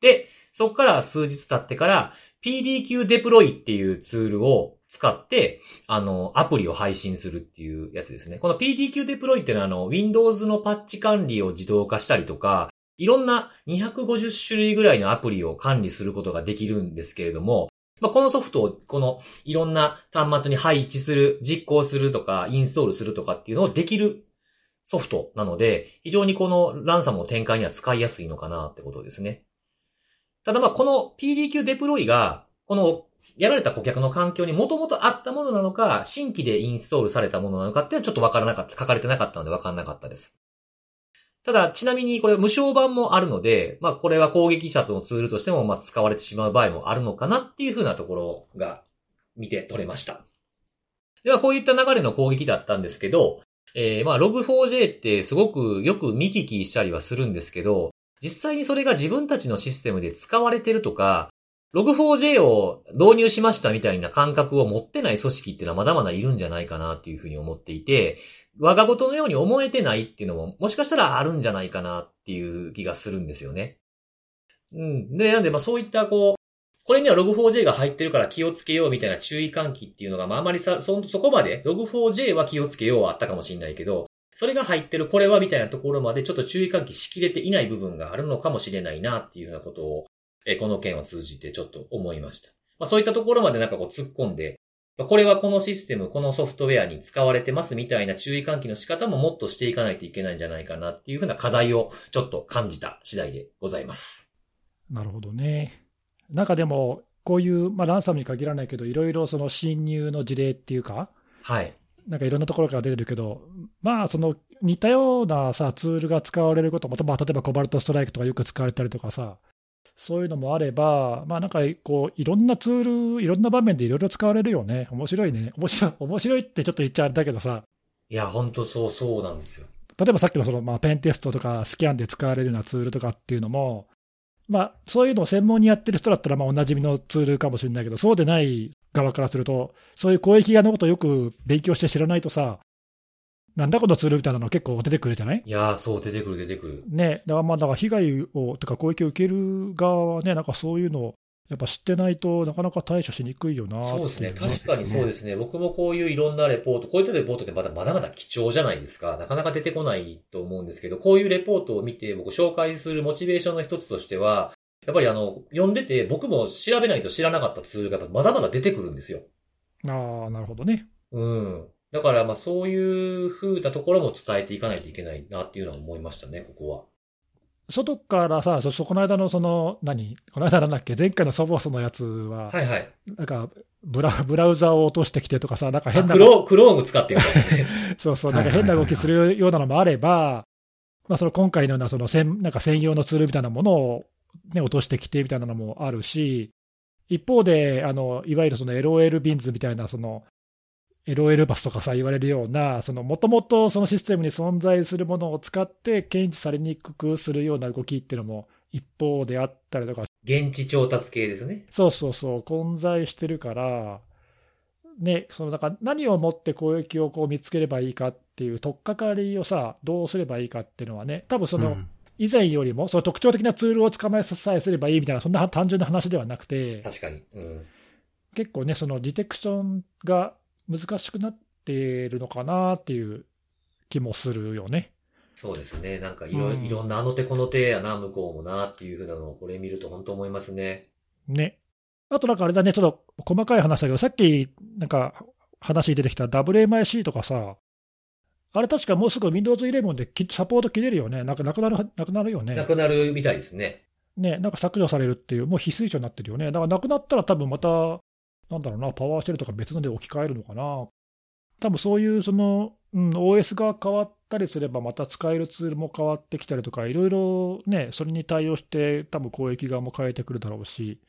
で、そこから数日経ってから、PDQ デプロイっていうツールを使って、あの、アプリを配信するっていうやつですね。この PDQ デプロイっていうのは、あの、Windows のパッチ管理を自動化したりとか、いろんな250種類ぐらいのアプリを管理することができるんですけれども、まあ、このソフトを、この、いろんな端末に配置する、実行するとか、インストールするとかっていうのをできるソフトなので、非常にこのランサムの展開には使いやすいのかなってことですね。ただまあ、この PDQ デプロイが、この、やられた顧客の環境にもともとあったものなのか、新規でインストールされたものなのかっていうのはちょっとわからなかった、書かれてなかったのでわからなかったです。ただ、ちなみにこれ無償版もあるので、まあこれは攻撃者とのツールとしてもまあ使われてしまう場合もあるのかなっていうふうなところが見て取れました。ではこういった流れの攻撃だったんですけど、えー、まあ Log4j ってすごくよく見聞きしたりはするんですけど、実際にそれが自分たちのシステムで使われてるとか、Log4j を導入しましたみたいな感覚を持ってない組織っていうのはまだまだいるんじゃないかなっていうふうに思っていて、我が事のように思えてないっていうのももしかしたらあるんじゃないかなっていう気がするんですよね。うん。で、なんでまあそういったこう、これには Log4j が入ってるから気をつけようみたいな注意喚起っていうのが、まああまりさ、そ、そこまで Log4j は気をつけようはあったかもしれないけど、それが入ってるこれはみたいなところまでちょっと注意喚起しきれていない部分があるのかもしれないなっていうようなことを、えこの件を通じてちょっと思いました。まあそういったところまでなんかこう突っ込んで、これはこのシステム、このソフトウェアに使われてますみたいな注意喚起の仕方ももっとしていかないといけないんじゃないかなっていうふうな課題をちょっと感じた次第でございます。なるほどね。なんかでも、こういう、まあ、ランサムに限らないけど、いろいろその侵入の事例っていうか、はい。なんかいろんなところから出てるけど、まあ、その似たようなさ、ツールが使われることも、まあ、例えばコバルトストライクとかよく使われたりとかさ、そういうのもあれば、まあなんかこう、いろんなツール、いろんな場面でいろいろ使われるよね。面白いね。面白い、[laughs] 面白いってちょっと言っちゃあれだけどさ、いや、ほんとそう、そうなんですよ。例えばさっきのその、まあ、ペンテストとかスキャンで使われるようなツールとかっていうのも、まあ、そういうのを専門にやってる人だったら、まあ、おなじみのツールかもしれないけど、そうでない側からすると、そういう攻撃側のことをよく勉強して知らないとさ、なんだこのツールみたいなの結構出てくるじゃない？いやー、そう、出てくる、出てくる。ね、だからまあ、だから被害を、とか攻撃を受ける側はね、なんかそういうのをやっぱ知ってないとなかなか対処しにくいよなそうですね。確かにそうですね。僕もこういういろんなレポート、こういったレポートってまだまだまだ貴重じゃないですか。なかなか出てこないと思うんですけど、こういうレポートを見て僕紹介するモチベーションの一つとしては、やっぱりあの、読んでて僕も調べないと知らなかったツールがまだまだ出てくるんですよ。ああ、なるほどね。うん。だからまあそういう風なところも伝えていかないといけないなっていうのは思いましたね、ここは。外からさ、そ、そこの間のその、何？この間なんだっけ？前回のソボスのやつは、はいはい。なんかブラ、ブラウザを落としてきてとかさ、なんか変なあク、ロクローム使ってるからね。[laughs] そうそう、なんか変な動きするようなのもあれば、まあ、その今回のようなその専なんか専用のツールみたいなものを、ね、落としてきてみたいなのもあるし、一方で、あのいわゆるその LOL ビンズみたいな、その LOL バスとかさ、言われるような、そのもともとそのシステムに存在するものを使って検知されにくくするような動きっていうのも一方であったりとか現地調達系ですね。そうそうそう、混在してるから、ね、そのだから何をもって攻撃をこう見つければいいかっていう、取っかかりをさ、どうすればいいかっていうのはね、多分その、うん以前よりも、その特徴的なツールを捕まえさえすればいいみたいな、そんな単純な話ではなくて、確かに。うん。結構ね、そのディテクションが難しくなっているのかなっていう気もするよね。そうですね。なんかいろ、うんいろんなあの手この手やな、向こうもなっていうふうなのをこれ見ると本当思いますね。ね。あとなんかあれだね、ちょっと細かい話だけど、さっきなんか話に出てきた WMIC とかさ、あれ確かもうすぐ Windows 11できサポート切れるよね。なんかなくなる、なくなるよなね。くなるみたいですね。ね、なんか削除されるっていう、もう非推奨になってるよね。だからなくなったら多分また、なんだろうな、パワーシェルとか別ので置き換えるのかな。多分そういうその、うん、OS が変わったりすれば、また使えるツールも変わってきたりとか、いろいろね、それに対応して、多分攻撃側も変えてくるだろうし、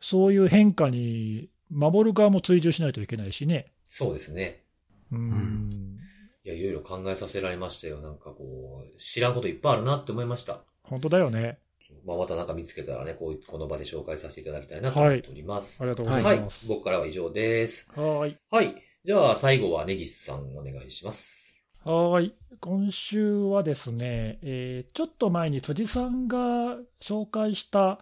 そういう変化に守る側も追従しないといけないしね。そうですね。うん、いや、いろいろ考えさせられましたよ。なんかこう、知らんこといっぱいあるなって思いました。本当だよね。まあ、またなんか見つけたらね、こういう、この場で紹介させていただきたいなと思っております。ありがとうごはい。ざいます。僕からは以上です。はーい。はい。じゃあ、最後はネギスさんお願いします。はーい。今週はですね、えーちょっと前に辻さんが紹介した、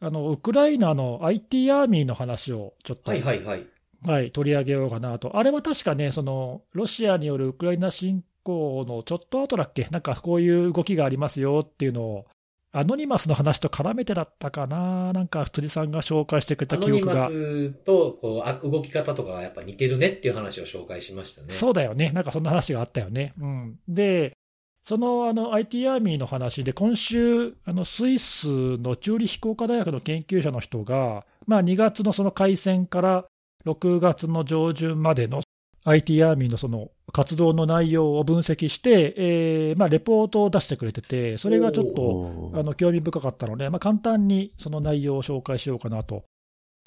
あの、ウクライナの IT アーミーの話をちょっと、はいはいはい。はい取り上げようかなと。あれは確かね、その、ロシアによるウクライナ侵攻のちょっと後だっけ？なんかこういう動きがありますよっていうのを、アノニマスの話と絡めてだったかななんか辻さんが紹介してくれたアノニマ記憶が。スと、こうあ、動き方とかがやっぱ似てるねっていう話を紹介しましたね。そうだよね、なんかそんな話があったよね。うん、で、そのあの IT アーミーの話で、今週、あのスイスのチューリヒ工科大学の研究者の人が、まあ、2月のその開戦から6月の上旬までの IT アーミーのその活動の内容を分析して、えーまあ、レポートを出してくれてて、それがちょっとあの興味深かったので、まあ、簡単にその内容を紹介しようかなと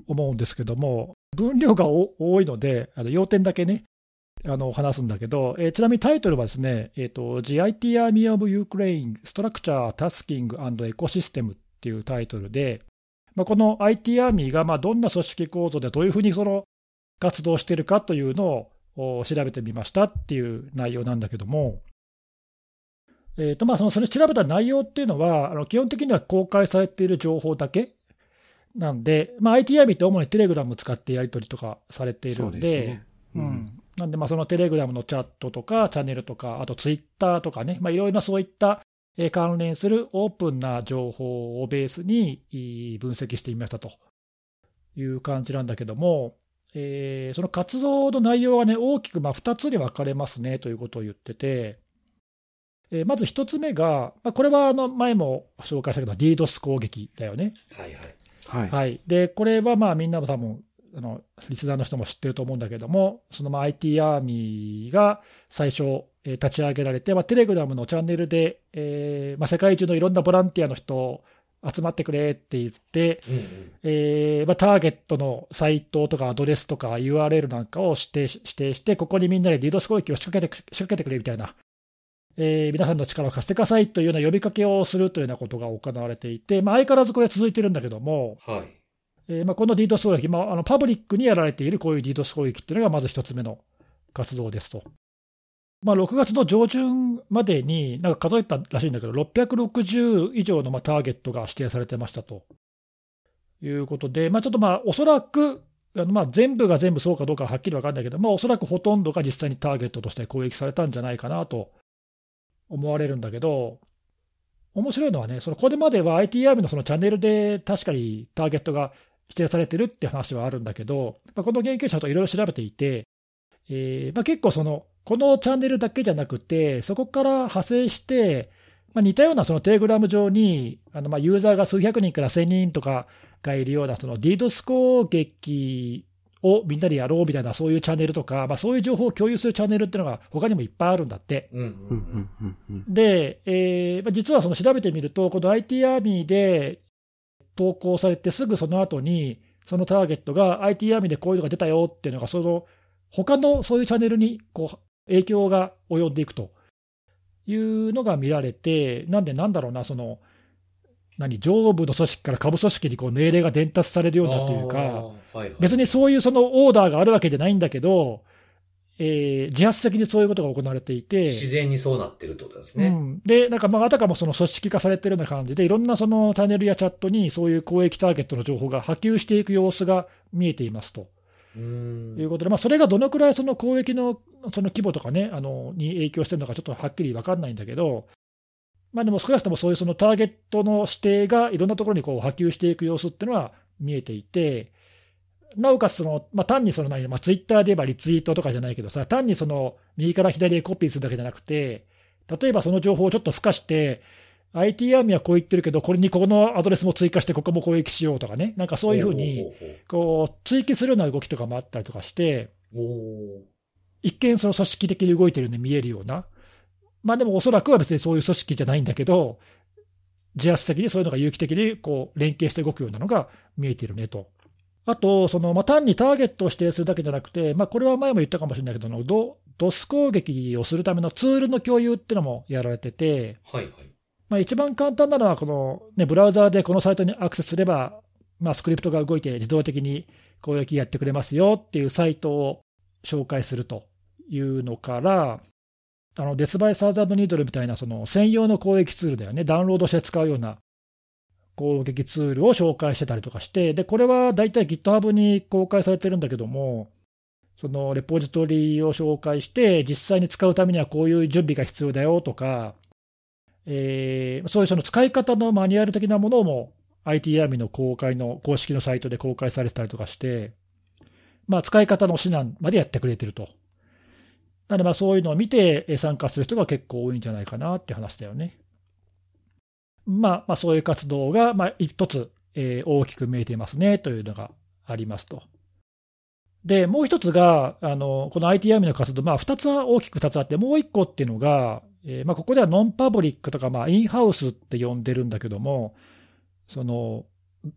思うんですけども、分量がお多いので、あの要点だけね、あの話すんだけど、えーちなみにタイトルはですね、えーと、The IT Army of Ukraine Structure, Tasking and Ecosystem っていうタイトルで、まあ、この IT アーミーがまあどんな組織構造でどういうふうにその活動しているかというのをお調べてみましたっていう内容なんだけども、えーとまあ、そのそれ調べた内容っていうのは、あの基本的には公開されている情報だけなんで、まあ、IT アーミーって主にテレグラム使ってやり取りとかされているんで、ですね。ううんん。なんで、まあそのテレグラムのチャットとか、チャンネルとか、あとツイッターとかね、まあ、いろいろなそういったえー関連するオープンな情報をベースにい分析してみましたという感じなんだけども、えーその活動の内容はね、大きくまあ2つに分かれますねということを言ってて、えーまず1つ目が、まあ、これはあの前も紹介したけど、DDoS 攻撃だよね。はいはい。はい。はい、でこれはまあみんなも多分あのリスナーの人も知ってると思うんだけども、そのまあ IT アーミーが最初、えー立ち上げられて、まあ、テレグラムのチャンネルで、えーまあ、世界中のいろんなボランティアの人集まってくれって言って、うんうん。えーまあ、ターゲットのサイトとかアドレスとか URL なんかを指定し指定して、ここにみんなで DDoS 攻撃を仕掛けて仕掛けてくれみたいな、えー皆さんの力を貸してくださいというような呼びかけをするというようなことが行われていて、まあ、相変わらずこれは続いてるんだけども、はい。えーまあ、この DDoS 攻撃、まあ、あのパブリックにやられているこういう DDoS 攻撃っていうのがまず一つ目の活動ですと。まあ、6月の上旬までに、なんか数えたらしいんだけど、660以上のまあターゲットが指定されてましたということで、まあ、ちょっとまあおそらく、あのまあ全部が全部そうかどうかはっきり分かんないけど、まあ、おそらくほとんどが実際にターゲットとして攻撃されたんじゃないかなと思われるんだけど、面白いのはね、そのこれまでは IT アーミののチャンネルで確かにターゲットが指定されてるって話はあるんだけど、まあ、この研究者といろいろ調べていて、えーまあ、結構その、このチャンネルだけじゃなくて、そこから派生して、まあ、似たようなそのテレグラム上に、あのまあユーザーが数百人から1000人とかがいるような、その DDoS 攻撃をみんなでやろうみたいな、そういうチャンネルとか、まあ、そういう情報を共有するチャンネルっていうのが他にもいっぱいあるんだって。で、えーまあ実はその調べてみると、この IT アーミーで投稿されてすぐその後に、そのターゲットが IT アーミーでこういうのが出たよっていうのが、その他のそういうチャンネルにこう影響が及んでいくというのが見られて、なんでなんだろうな、その何上部の組織から下部組織にこう命令が伝達されるようになというか。はいはい、別にそういうそのオーダーがあるわけじゃないんだけど、えー自発的にそういうことが行われていて、自然にそうなってるってことですね。うん、で、なんかまあ、あたかもその組織化されてるような感じで、いろんなそのチャンネルやチャットに、そういう公益ターゲットの情報が波及していく様子が見えていますということで、まあ、それがどのくらいその公益のその規模とかね、あのに影響してるのか、ちょっとはっきり分かんないんだけど、まあ、でも少なくともそういうそのターゲットの指定がいろんなところにこう波及していく様子っていうのは見えていて、なおかつその、まあ、単にその何、まあ、ツイッターで言えばリツイートとかじゃないけどさ、単にその右から左へコピーするだけじゃなくて、例えばその情報をちょっと付加して、IT アーミーはこう言ってるけど、これにここのアドレスも追加して、ここも攻撃しようとかね、なんかそういうふうに、こう追記するような動きとかもあったりとかして、一見その組織的に動いてるように見えるような、まあでもおそらくは別にそういう組織じゃないんだけど、自発的にそういうのが有機的にこう連携して動くようなのが見えているねと。あと、そのまあ、単にターゲットを指定するだけじゃなくて、まあ、これは前も言ったかもしれないけど、ドドス攻撃をするためのツールの共有っていうのもやられてて、ーはいはい。まあ、一番簡単なのはこの、ね、ブラウザーでこのサイトにアクセスすれば、まあ、スクリプトが動いて自動的に攻撃やってくれますよっていうサイトを紹介するというのから、あのデスバイサーザードニードルみたいなその専用の攻撃ツールだよね、ダウンロードして使うような攻撃ツールを紹介してたりとかして、でこれは大体 GitHub に公開されてるんだけども、そのレポジトリを紹介して、実際に使うためにはこういう準備が必要だよとか、えーそういうその使い方のマニュアル的なものも IT アーミーの公開の公式のサイトで公開されてたりとかして、まあ、使い方の指南までやってくれてると。なのでまあそういうのを見て参加する人が結構多いんじゃないかなって話だよね。まあ、まあそういう活動がまあ一つ、えー大きく見えていますねというのがありますと。で、もう一つが、あの、この IT アーミーの活動、まあ、二つは大きく二つあって、もう一個っていうのが、えー、まあ、ここではノンパブリックとか、まあ、インハウスって呼んでるんだけども、その、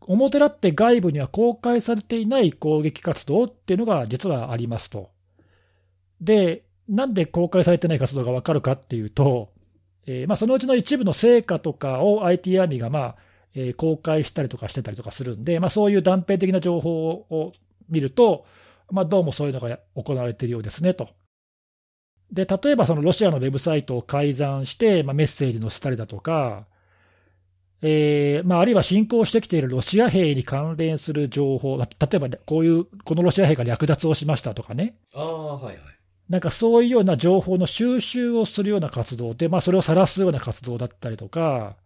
表立って外部には公開されていない攻撃活動っていうのが実はありますと。で、なんで公開されてない活動がわかるかっていうと、えー、まあ、そのうちの一部の成果とかを IT アーミーがまあ、えー、公開したりとかしてたりとかするんで、まあ、そういう断片的な情報を見ると、まあ、どうもそういうのが行われているようですねと。で、例えばそのロシアのウェブサイトを改ざんして、まあ、メッセージ載せたりだとか、えーまあ、あるいは侵攻してきているロシア兵に関連する情報、例えば、ね、こういう、このロシア兵が略奪をしましたとかね。ああ、はいはい。なんかそういうような情報の収集をするような活動で、まあ、それを晒すような活動だったりとか、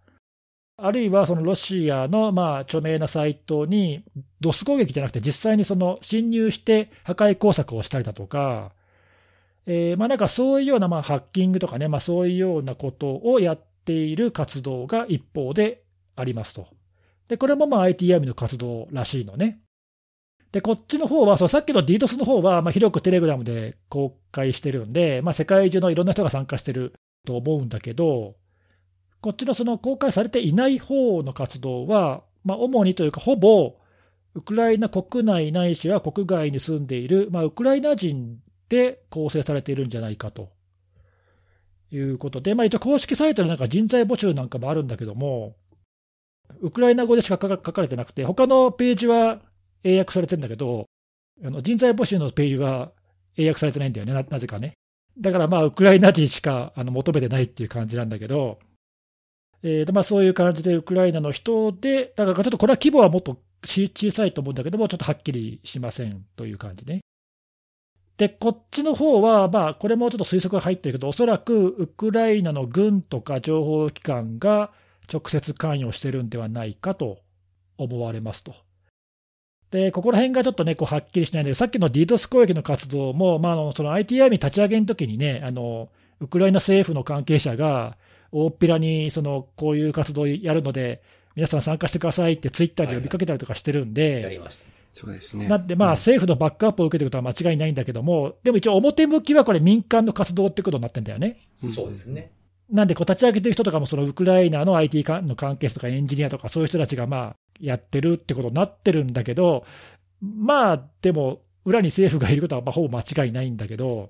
あるいはそのロシアのまあ著名なサイトに、ドス攻撃じゃなくて、実際にその侵入して破壊工作をしたりだとか、えー、まあなんかそういうようなまあハッキングとかね、まあ、そういうようなことをやっている活動が一方でありますと。で、これもまあ IT 闇の活動らしいのね。で、こっちの方は、そうさっきの DDoS の方は、まあ、広くテレグラムで公開してるんで、まあ、世界中のいろんな人が参加してると思うんだけど、こっちのその公開されていない方の活動は、まあ、主にというか、ほぼウクライナ国内ないしは国外に住んでいる、まあ、ウクライナ人で構成されているんじゃないかということで、まあ、一応公式サイトでなんか人材募集なんかもあるんだけども、ウクライナ語でしか書かれてなくて、他のページは英訳されてるんだけど、あの人材募集のページは英訳されてないんだよねな、なぜかね。だからまあ、ウクライナ人しかあの求めてないっていう感じなんだけど、えーまあ、そういう感じでウクライナの人で、だからちょっとこれは規模はもっと小さいと思うんだけども、ちょっとはっきりしませんという感じね。で、こっちの方は、まあ、これもちょっと推測が入ってるけど、おそらくウクライナの軍とか情報機関が直接関与してるんではないかと思われますと。で、ここら辺がちょっとね、こうはっきりしないので、さっきの DDoS 攻撃の活動も、まあ、あのその ITI 立ち上げの時にね、あのウクライナ政府の関係者が、大っぴらにそのこういう活動をやるので、皆さん参加してくださいってツイッターで呼びかけたりとかしてるんで、やりました。そうですね。なんで、まあ、政府のバックアップを受けてることは間違いないんだけども、でも一応、表向きはこれ、民間の活動ってことになってんだよね。そうですね。なんで、こう立ち上げてる人とかも、そのウクライナの IT の関係者とかエンジニアとか、そういう人たちがまあやってるってことになってるんだけど、まあ、でも、裏に政府がいることはまあほぼ間違いないんだけど、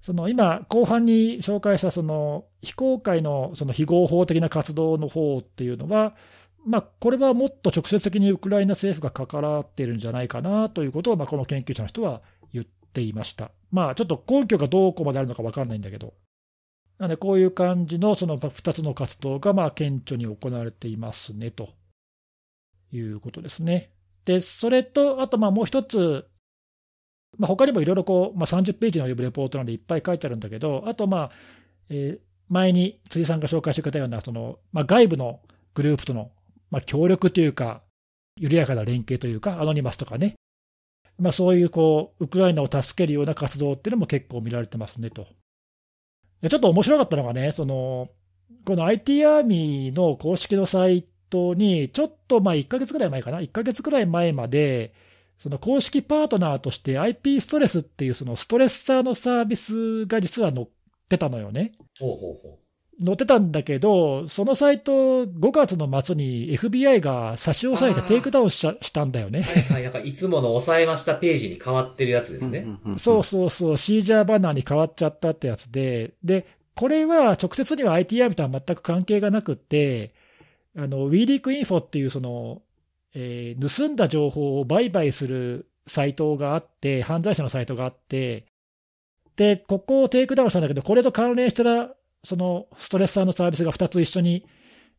その今、後半に紹介したその非公開のその非合法的な活動の方っていうのは、まあ、これはもっと直接的にウクライナ政府が関わっているんじゃないかなということを、まあ、この研究者の人は言っていました。まあ、ちょっと根拠がどこまであるのか分かんないんだけど。なので、こういう感じのその2つの活動がまあ顕著に行われていますねということですね。で、それと、あとまあもう一つ、まあ、他にもいろいろこう、まあ、30ページの及ぶレポートなんでいっぱい書いてあるんだけど、あとまあ、えー、前に辻さんが紹介してくれたような、そのまあ、外部のグループとの、まあ、協力というか、緩やかな連携というか、アノニマスとかね、まあ、そういうこうウクライナを助けるような活動っていうのも結構見られてますねと。ちょっと面白かったのがね、そのこの IT アーミーの公式のサイトに、ちょっとまあ1ヶ月ぐらい前かな、1ヶ月ぐらい前まで、その公式パートナーとして IP ストレスっていうそのストレッサーのサービスが実は載ってたのよね。ほうほうほう載ってたんだけど、そのサイト、5月の末に FBI が差し押さえてテイクダウンししたんだよね。はいはい、なんかいつもの抑えましたページに変わってるやつですね。そうそうそう、 seizure banner に変わっちゃったってやつで、で、これは直接には ITR とは全く関係がなくて、あの、 WeLeakInfo っていうその、えー、盗んだ情報を売買するサイトがあって、犯罪者のサイトがあって、で、ここをテイクダウンしたんだけど、これと関連したら、そのストレッサーのサービスが2つ一緒に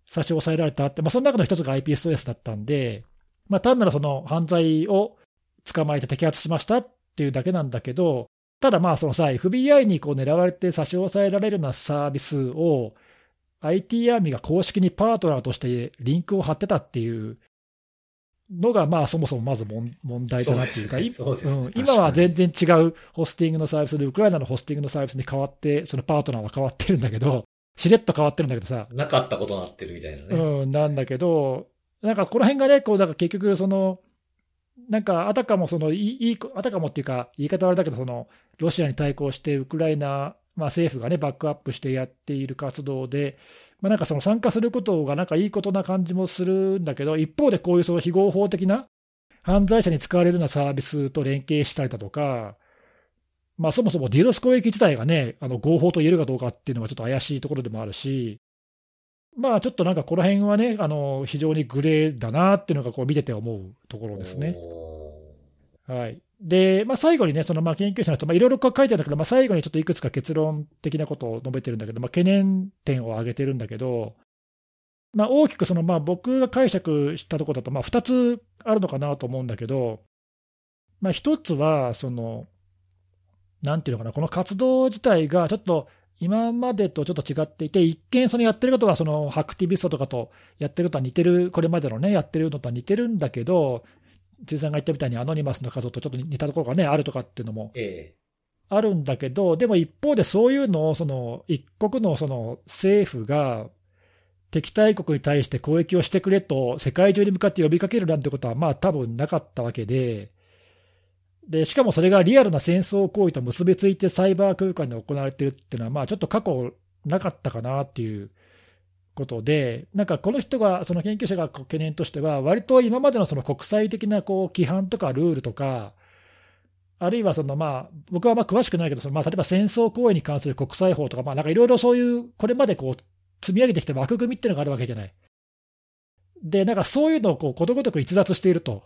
差し押さえられたって、まあ、その中の1つが IP ストレスだったんで、まあ、単なるその犯罪を捕まえて摘発しましたっていうだけなんだけど、ただまあそのさ、FBI にこう狙われて差し押さえられるようなサービスを、IT アーミーが公式にパートナーとしてリンクを貼ってたっていうのが、まあ、そもそもまず問題だなっていうか、今は全然違うホスティングのサービスで、ウクライナのホスティングのサービスに変わって、そのパートナーは変わってるんだけど、[laughs] しれっと変わってるんだけどさ。なかったことになってるみたいなね。うん、なんだけど、なんかこの辺がね、こう、だから結局、その、なんか、あたかもその、いいいあたかもっていうか、言い方はあれだけど、その、ロシアに対抗して、ウクライナ、まあ、政府がね、バックアップしてやっている活動で、まあ、なんかその参加することがなんかいいことな感じもするんだけど、一方でこういうその非合法的な犯罪者に使われるようなサービスと連携したりだとか、まあ、そもそもディードス攻撃自体がね、あの合法と言えるかどうかっていうのはちょっと怪しいところでもあるし、まあちょっとなんかこの辺はね、あの非常にグレーだなっていうのがこう見てて思うところですね。はいで、まあ、最後にね、そのまあ研究者の人、いろいろ書いてるんだけど、まあ、最後にちょっといくつか結論的なことを述べてるんだけど、まあ、懸念点を挙げてるんだけど、まあ、大きくそのまあ僕が解釈したところだと、まあ、2つあるのかなと思うんだけど、まあ、1つは、その、なんていうのかな、この活動自体がちょっと今までとちょっと違っていて、一見そのやってることは、そのハクティビストとかとやってることは似てる、これまでのね、やってるのとは似てるんだけど、辻さんが言ったみたいにアノニマスの数とちょっと似たところがね、あるとかっていうのもあるんだけど、でも一方でそういうのを、その一国のその政府が敵対国に対して攻撃をしてくれと世界中に向かって呼びかけるなんてことは、まあ多分なかったわけで、で、しかもそれがリアルな戦争行為と結びついてサイバー空間で行われてるっていうのは、まあちょっと過去なかったかなっていうことで、なんかこの人が、その研究者が懸念としては、割と今までのその国際的なこう規範とかルールとか、あるいはそのまあ僕はまあ詳しくないけど、そのまあ例えば戦争行為に関する国際法とか、まあなんかいろいろそういう、これまでこう積み上げてきた枠組みっていうのがあるわけじゃない。で、なんかそういうのをこうことごとく逸脱していると。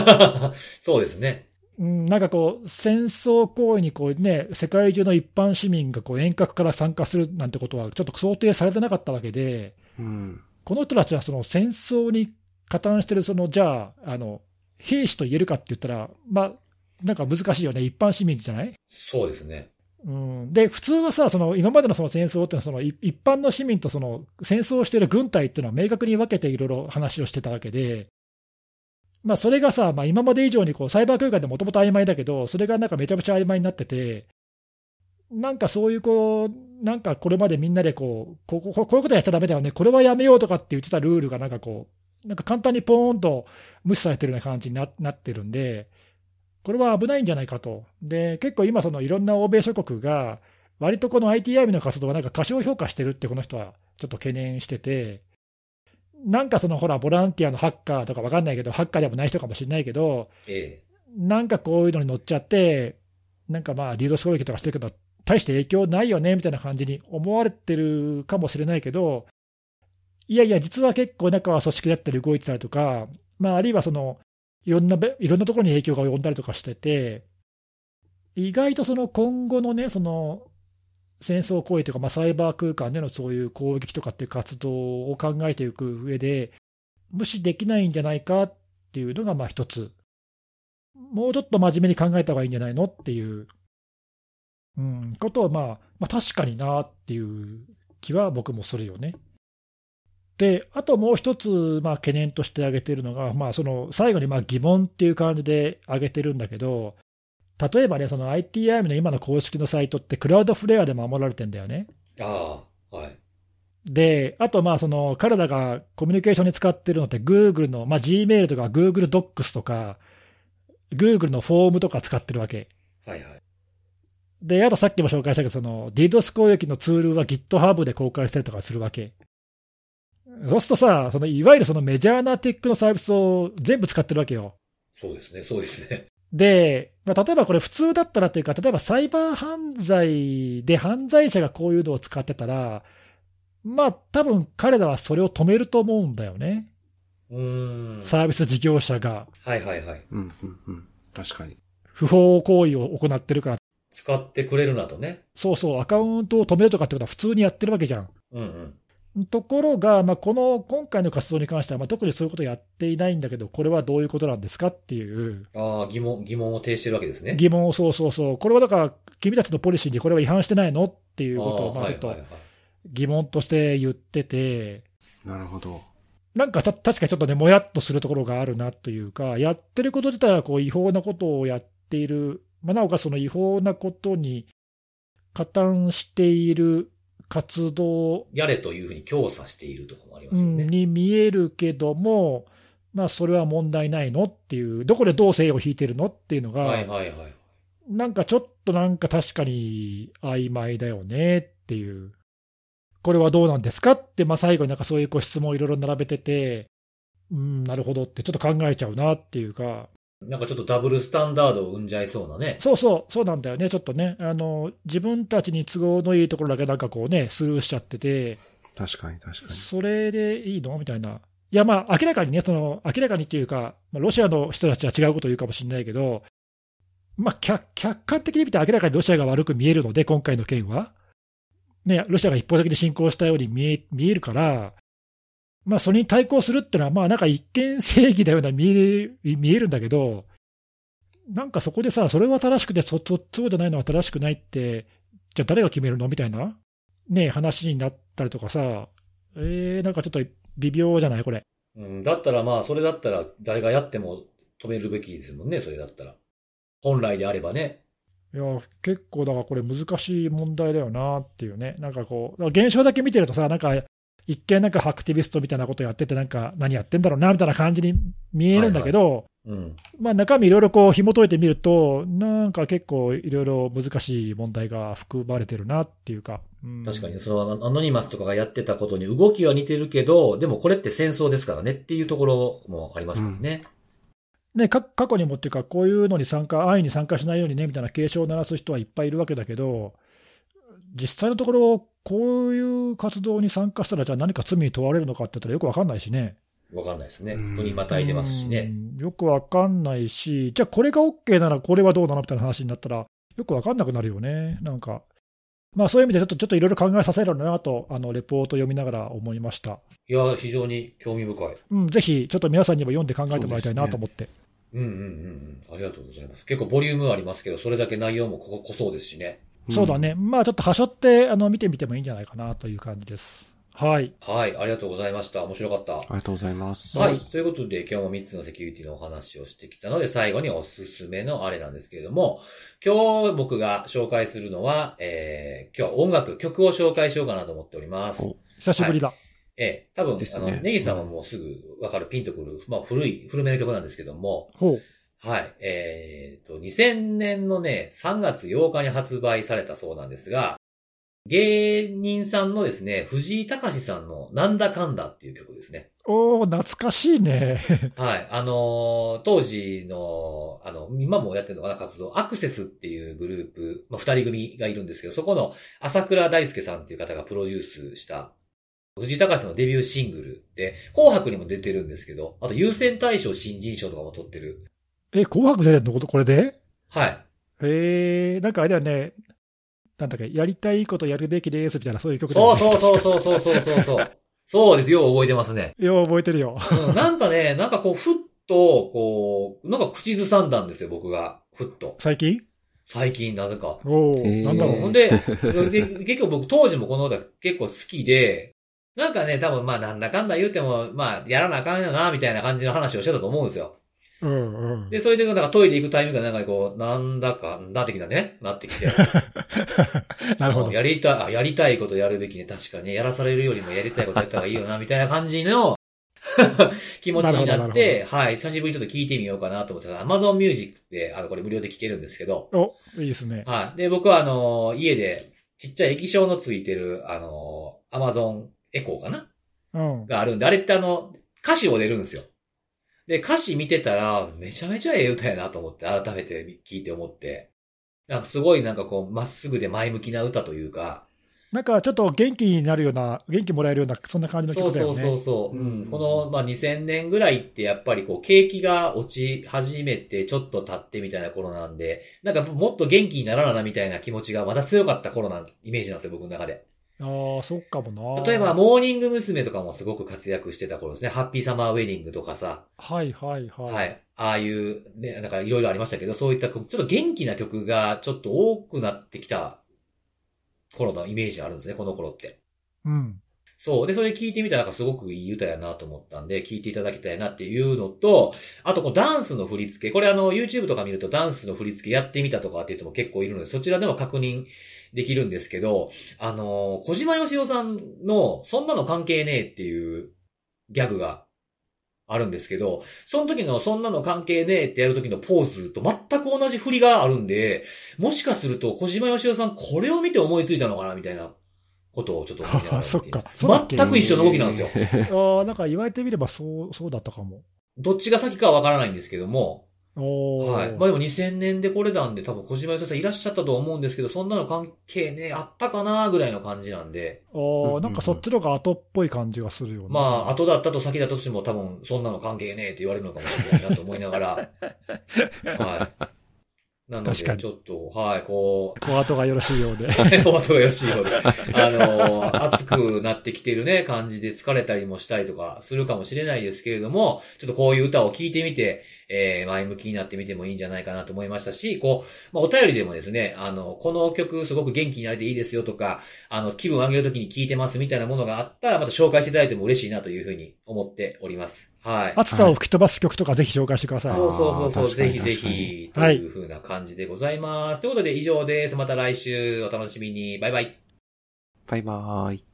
[laughs] そうですね。なんかこう、戦争行為にこう、ね、世界中の一般市民がこう遠隔から参加するなんてことは、ちょっと想定されてなかったわけで、うん、この人たちはその戦争に加担してる、そのじゃああの、兵士と言えるかって言ったら、まあ、なんか難しいよね、一般市民じゃない？そうですね。うん、で普通はさ、その今までのその戦争っていうのはその、一般の市民とその戦争をしている軍隊っていうのは明確に分けていろいろ話をしてたわけで、まあ、それがさ、まあ、今まで以上にこうサイバー空間でもともと曖昧だけど、それがなんかめちゃめちゃ曖昧になってて、なんかそういうこう、なんかこれまでみんなでこう、こうこういうことやっちゃだめだよね、これはやめようとかって言ってたルールがなんかこう、なんか簡単にポーンと無視されてるような感じにななってるんで、これは危ないんじゃないかと。で、結構今、そのいろんな欧米諸国が、割とこの ITIM の活動はなんか過小評価してるってこの人はちょっと懸念してて、なんかそのほら、ボランティアのハッカーとかわかんないけど、ハッカーでもない人かもしれないけど、ええ、なんかこういうのに乗っちゃって、なんかまあ、リードス攻撃とかしてるけど、大して影響ないよねみたいな感じに思われてるかもしれないけど、いやいや、実は結構中は組織だったり動いてたりとか、まあ、あるいはそのいろんな、いろんなところに影響が及んだりとかしてて、意外とその今後のね、その戦争行為というか、まあ、サイバー空間でのそういう攻撃とかっていう活動を考えていく上で、無視できないんじゃないかっていうのがまあ一つ、もうちょっと真面目に考えた方がいいんじゃないのっていう、うん、ことを、まあ、まあ、確かになっていう気は僕もするよね。で、あともう一つ、まあ、懸念として挙げているのが、まあ、その最後にまあ疑問っていう感じで挙げてるんだけど、例えばね、その ITIM の今の公式のサイトって、クラウドフレアで守られてんだよね。ああ、はい。で、あと、まあ、その、彼らがコミュニケーションに使ってるのって、Google の、まあ、Gmail とか Google Docs とか、Google のフォームとか使ってるわけ。はいはい。で、あとさっきも紹介したけど、その、DDoS 攻撃のツールは GitHub で公開したりとかするわけ。そうするとさ、そのいわゆるそのメジャーなテックのサービスを全部使ってるわけよ。そうですね、そうですね。で、まあ、例えばこれ普通だったらというか、例えばサイバー犯罪で犯罪者がこういうのを使ってたら、まあ多分彼らはそれを止めると思うんだよね。うんサービス事業者が。はいはいはい。うんうんうん。確かに。不法行為を行ってるから。使ってくれるなとね。そうそう、アカウントを止めるとかってことは普通にやってるわけじゃん。うんうん。ところが、まあ、この今回の活動に関しては、まあ、特にそういうことをやっていないんだけど、これはどういうことなんですかっていう。ああ、疑問、疑問を呈してるわけですね。疑問を、そうそうそう。これはだから、君たちのポリシーにこれは違反してないのっていうことを、まあ、ちょっと疑問として言ってて。なるほど。なんかた確かにちょっとね、もやっとするところがあるなというか、やってること自体はこう違法なことをやっている、まあ、なおかつその違法なことに加担している活動やれというふうに強査しているところもありますよね。に見えるけども、まあ、それは問題ないのっていう、どこでどう正を引いてるのっていうのが、はいはいはい。なんかちょっとなんか確かに曖昧だよねっていう、これはどうなんですかって、まあ、最後になんかそういうこう質問をいろいろ並べてて、うん、なるほどって、ちょっと考えちゃうなっていうか、なんかちょっとダブルスタンダードを生んじゃいそうなね。そうそう、そうなんだよね、ちょっとね、あの自分たちに都合のいいところだけなんかこうね、スルーしちゃってて、確かに確かに。それでいいの？みたいな。いや、まあ、明らかにね、その、明らかにっていうか、まあ、ロシアの人たちは違うことを言うかもしれないけど、まあ、客客観的に見て明らかにロシアが悪く見えるので、今回の件は。ね、ロシアが一方的に侵攻したように見え見えるから、まあ、それに対抗するっていうのは、まあ、なんか一見正義だような見え見えるんだけど、なんかそこでさ、それは正しくてそ、そそうじゃないのは正しくないって、じゃあ誰が決めるのみたいな、ね、話になったりとかさ、えー、なんかちょっと微妙じゃないこれ。うん、だったらまあ、それだったら誰がやっても止めるべきですもんね、それだったら。本来であればね。いや、結構だからこれ難しい問題だよなっていうね。なんかこう、現象だけ見てるとさ、なんか、一見なんかハクティビストみたいなことやってて、なんか何やってんだろうなみたいな感じに見えるんだけど、うん。まあ中身いろいろこう紐解いてみると、なんか結構いろいろ難しい問題が含まれてるなっていうか。うん確かに、そのアノニマスとかがやってたことに動きは似てるけど、でもこれって戦争ですからねっていうところもありますもんね。ね、か過去にもっていうか、こういうのに参加、安易に参加しないようにねみたいな警鐘を鳴らす人はいっぱいいるわけだけど、実際のところ、こういう活動に参加したら、じゃあ何か罪に問われるのかって言ったらよくわかんないしね。わかんないですねうん。国またいでますしうね。んよくわかんないし、じゃあこれが OK ならこれはどうなのみたいな話になったら、よくわかんなくなるよね、なんか。まあそういう意味でちょっとちょっといろいろ考えさせられるなと、あのレポート読みながら思いました。いや、非常に興味深い。うん、ぜひちょっと皆さんにも読んで考えてもらいたいなと思って。うんうんうんうん。ありがとうございます。結構ボリュームありますけど、それだけ内容もここ濃そうですしね。そうだね、まあちょっと端折ってあの見てみてもいいんじゃないかなという感じです。はい。はい、ありがとうございました。面白かった。ありがとうございます。はい。ということで、今日も3つのセキュリティのお話をしてきたので、最後におすすめのあれなんですけれども、今日僕が紹介するのは、えー、今日は音楽、曲を紹介しようかなと思っております。お久しぶりだ。ええ多分、ねあの、ネギさんはもうすぐわかる、ピンとくる、まあ古い、古めの曲なんですけども、ほう。はい。えー、と、2000年のね、3月8日に発売されたそうなんですが、芸人さんのですね、藤井隆さんのなんだかんだっていう曲ですね。おー、懐かしいね。はい。あのー当時の、あの、今もやってるのかな、活動、アクセスっていうグループ、まあ、二人組がいるんですけど、そこの朝倉大輔さんっていう方がプロデュースした、藤井隆さんのデビューシングルで、紅白にも出てるんですけど、あと優先大賞新人賞とかも取ってる。え、紅白出てんの？これで？はい。へえ、なんかあれだよね。なんだっけ、やりたいことやるべきですみたいな、そういう曲だそうよね。そうそうそうそうそうそうそう。[laughs] そうですよ、覚えてますね。う。よう覚えてるよ。うんなんかね、なんかこう、ふっと、こう、なんか口ずさんだんですよ、僕が。ふっと。最近？最近、なぜか。おーなんだろう。ほんで、で結構僕当時もこの歌結構好きで、なんかね、多分まあなんだかんだ言うても、まあやらなあかんよな、みたいな感じの話をしてたと思うんですよ。うんうん。で、それでなんかトイレ行くタイミングがなんかこう、なんだかんだ的なね、なってきて。[laughs] なるほど。やりたい、あ、やりたいことやるべきね。確かに、やらされるよりもやりたいことやった方がいいよな、みたいな感じの [laughs] 気持ちになって、はい、久しぶりにちょっと聞いてみようかなと思ってた Amazon Music で、あの、これ無料で聴けるんですけど、お、いいですね。はい。で、僕はあの、家で、ちっちゃい液晶のついてる、あの、Amazon エコーかな？うん。があるんで、あれってあの、歌詞を出るんですよ。で、歌詞見てたら、めちゃめちゃええ歌やなと思って、改めて聞いて思って。なんかすごいなんかこう、まっすぐで前向きな歌というか、なんかちょっと元気になるような、元気もらえるような、そんな感じのそうそう曲だよね。そうそう。ううんん。この、まあ、2000年ぐらいってやっぱりこう、景気が落ち始めてちょっと経ってみたいな頃なんで、なんかもっと元気にならななみたいな気持ちがまだ強かった頃なイメージなんですよ、僕の中で。ああ、そっかもな。例えば、モーニング娘。とかもすごく活躍してた頃ですね。ハッピーサマーウェディングとかさ。はいはいはい。はい。ああいう、ね、なんかいろいろありましたけど、そういった、ちょっと元気な曲がちょっと多くなってきた頃のイメージあるんですね、この頃って。うん。そう。で、それ聞いてみたらなんかすごくいい歌やなと思ったんで、聞いていただきたいなっていうのと、あとこうダンスの振り付け。これあの、YouTube とか見るとダンスの振り付けやってみたとかっていう人も結構いるので、そちらでも確認できるんですけど、あの、小島よしおさんの、そんなの関係ねえっていうギャグがあるんですけど、その時のそんなの関係ねえってやる時のポーズと全く同じ振りがあるんで、もしかすると小島よしおさんこれを見て思いついたのかなみたいなことをちょっと思いながらあそっか全く一緒の動きなんですよ。ああ、なんか言われてみればそう、そうだったかも。どっちが先かはわからないんですけども、はい。まあでも2000年でこれなんで多分小島よさんいらっしゃったと思うんですけど、そんなの関係ね、あったかなぐらいの感じなんで、ああ、なんかそっちの方が後っぽい感じがするよね。まあ後だったと先だとしても多分そんなの関係ねえって言われるのかもしれないなと思いながら、[laughs] はい。なので、ちょっと、はい、こう、お後がよろしいようで。[laughs] お後がよろしいようで、[laughs] あの、暑くなってきてるね、感じで疲れたりもしたりとかするかもしれないですけれども、ちょっとこういう歌を聴いてみて、えー、前向きになってみてもいいんじゃないかなと思いましたし、こう、まあ、お便りでもですね、あの、この曲すごく元気になれていいですよとか、あの、気分を上げるときに聴いてますみたいなものがあったら、また紹介していただいても嬉しいなというふうに思っております。はい。暑さを吹き飛ばす曲とかぜひ紹介してください。そうそうそうそう、ぜひぜひ、とはいいうふうな感じでございます。ということで以上です。また来週お楽しみに。バイバイ。バイバーイ。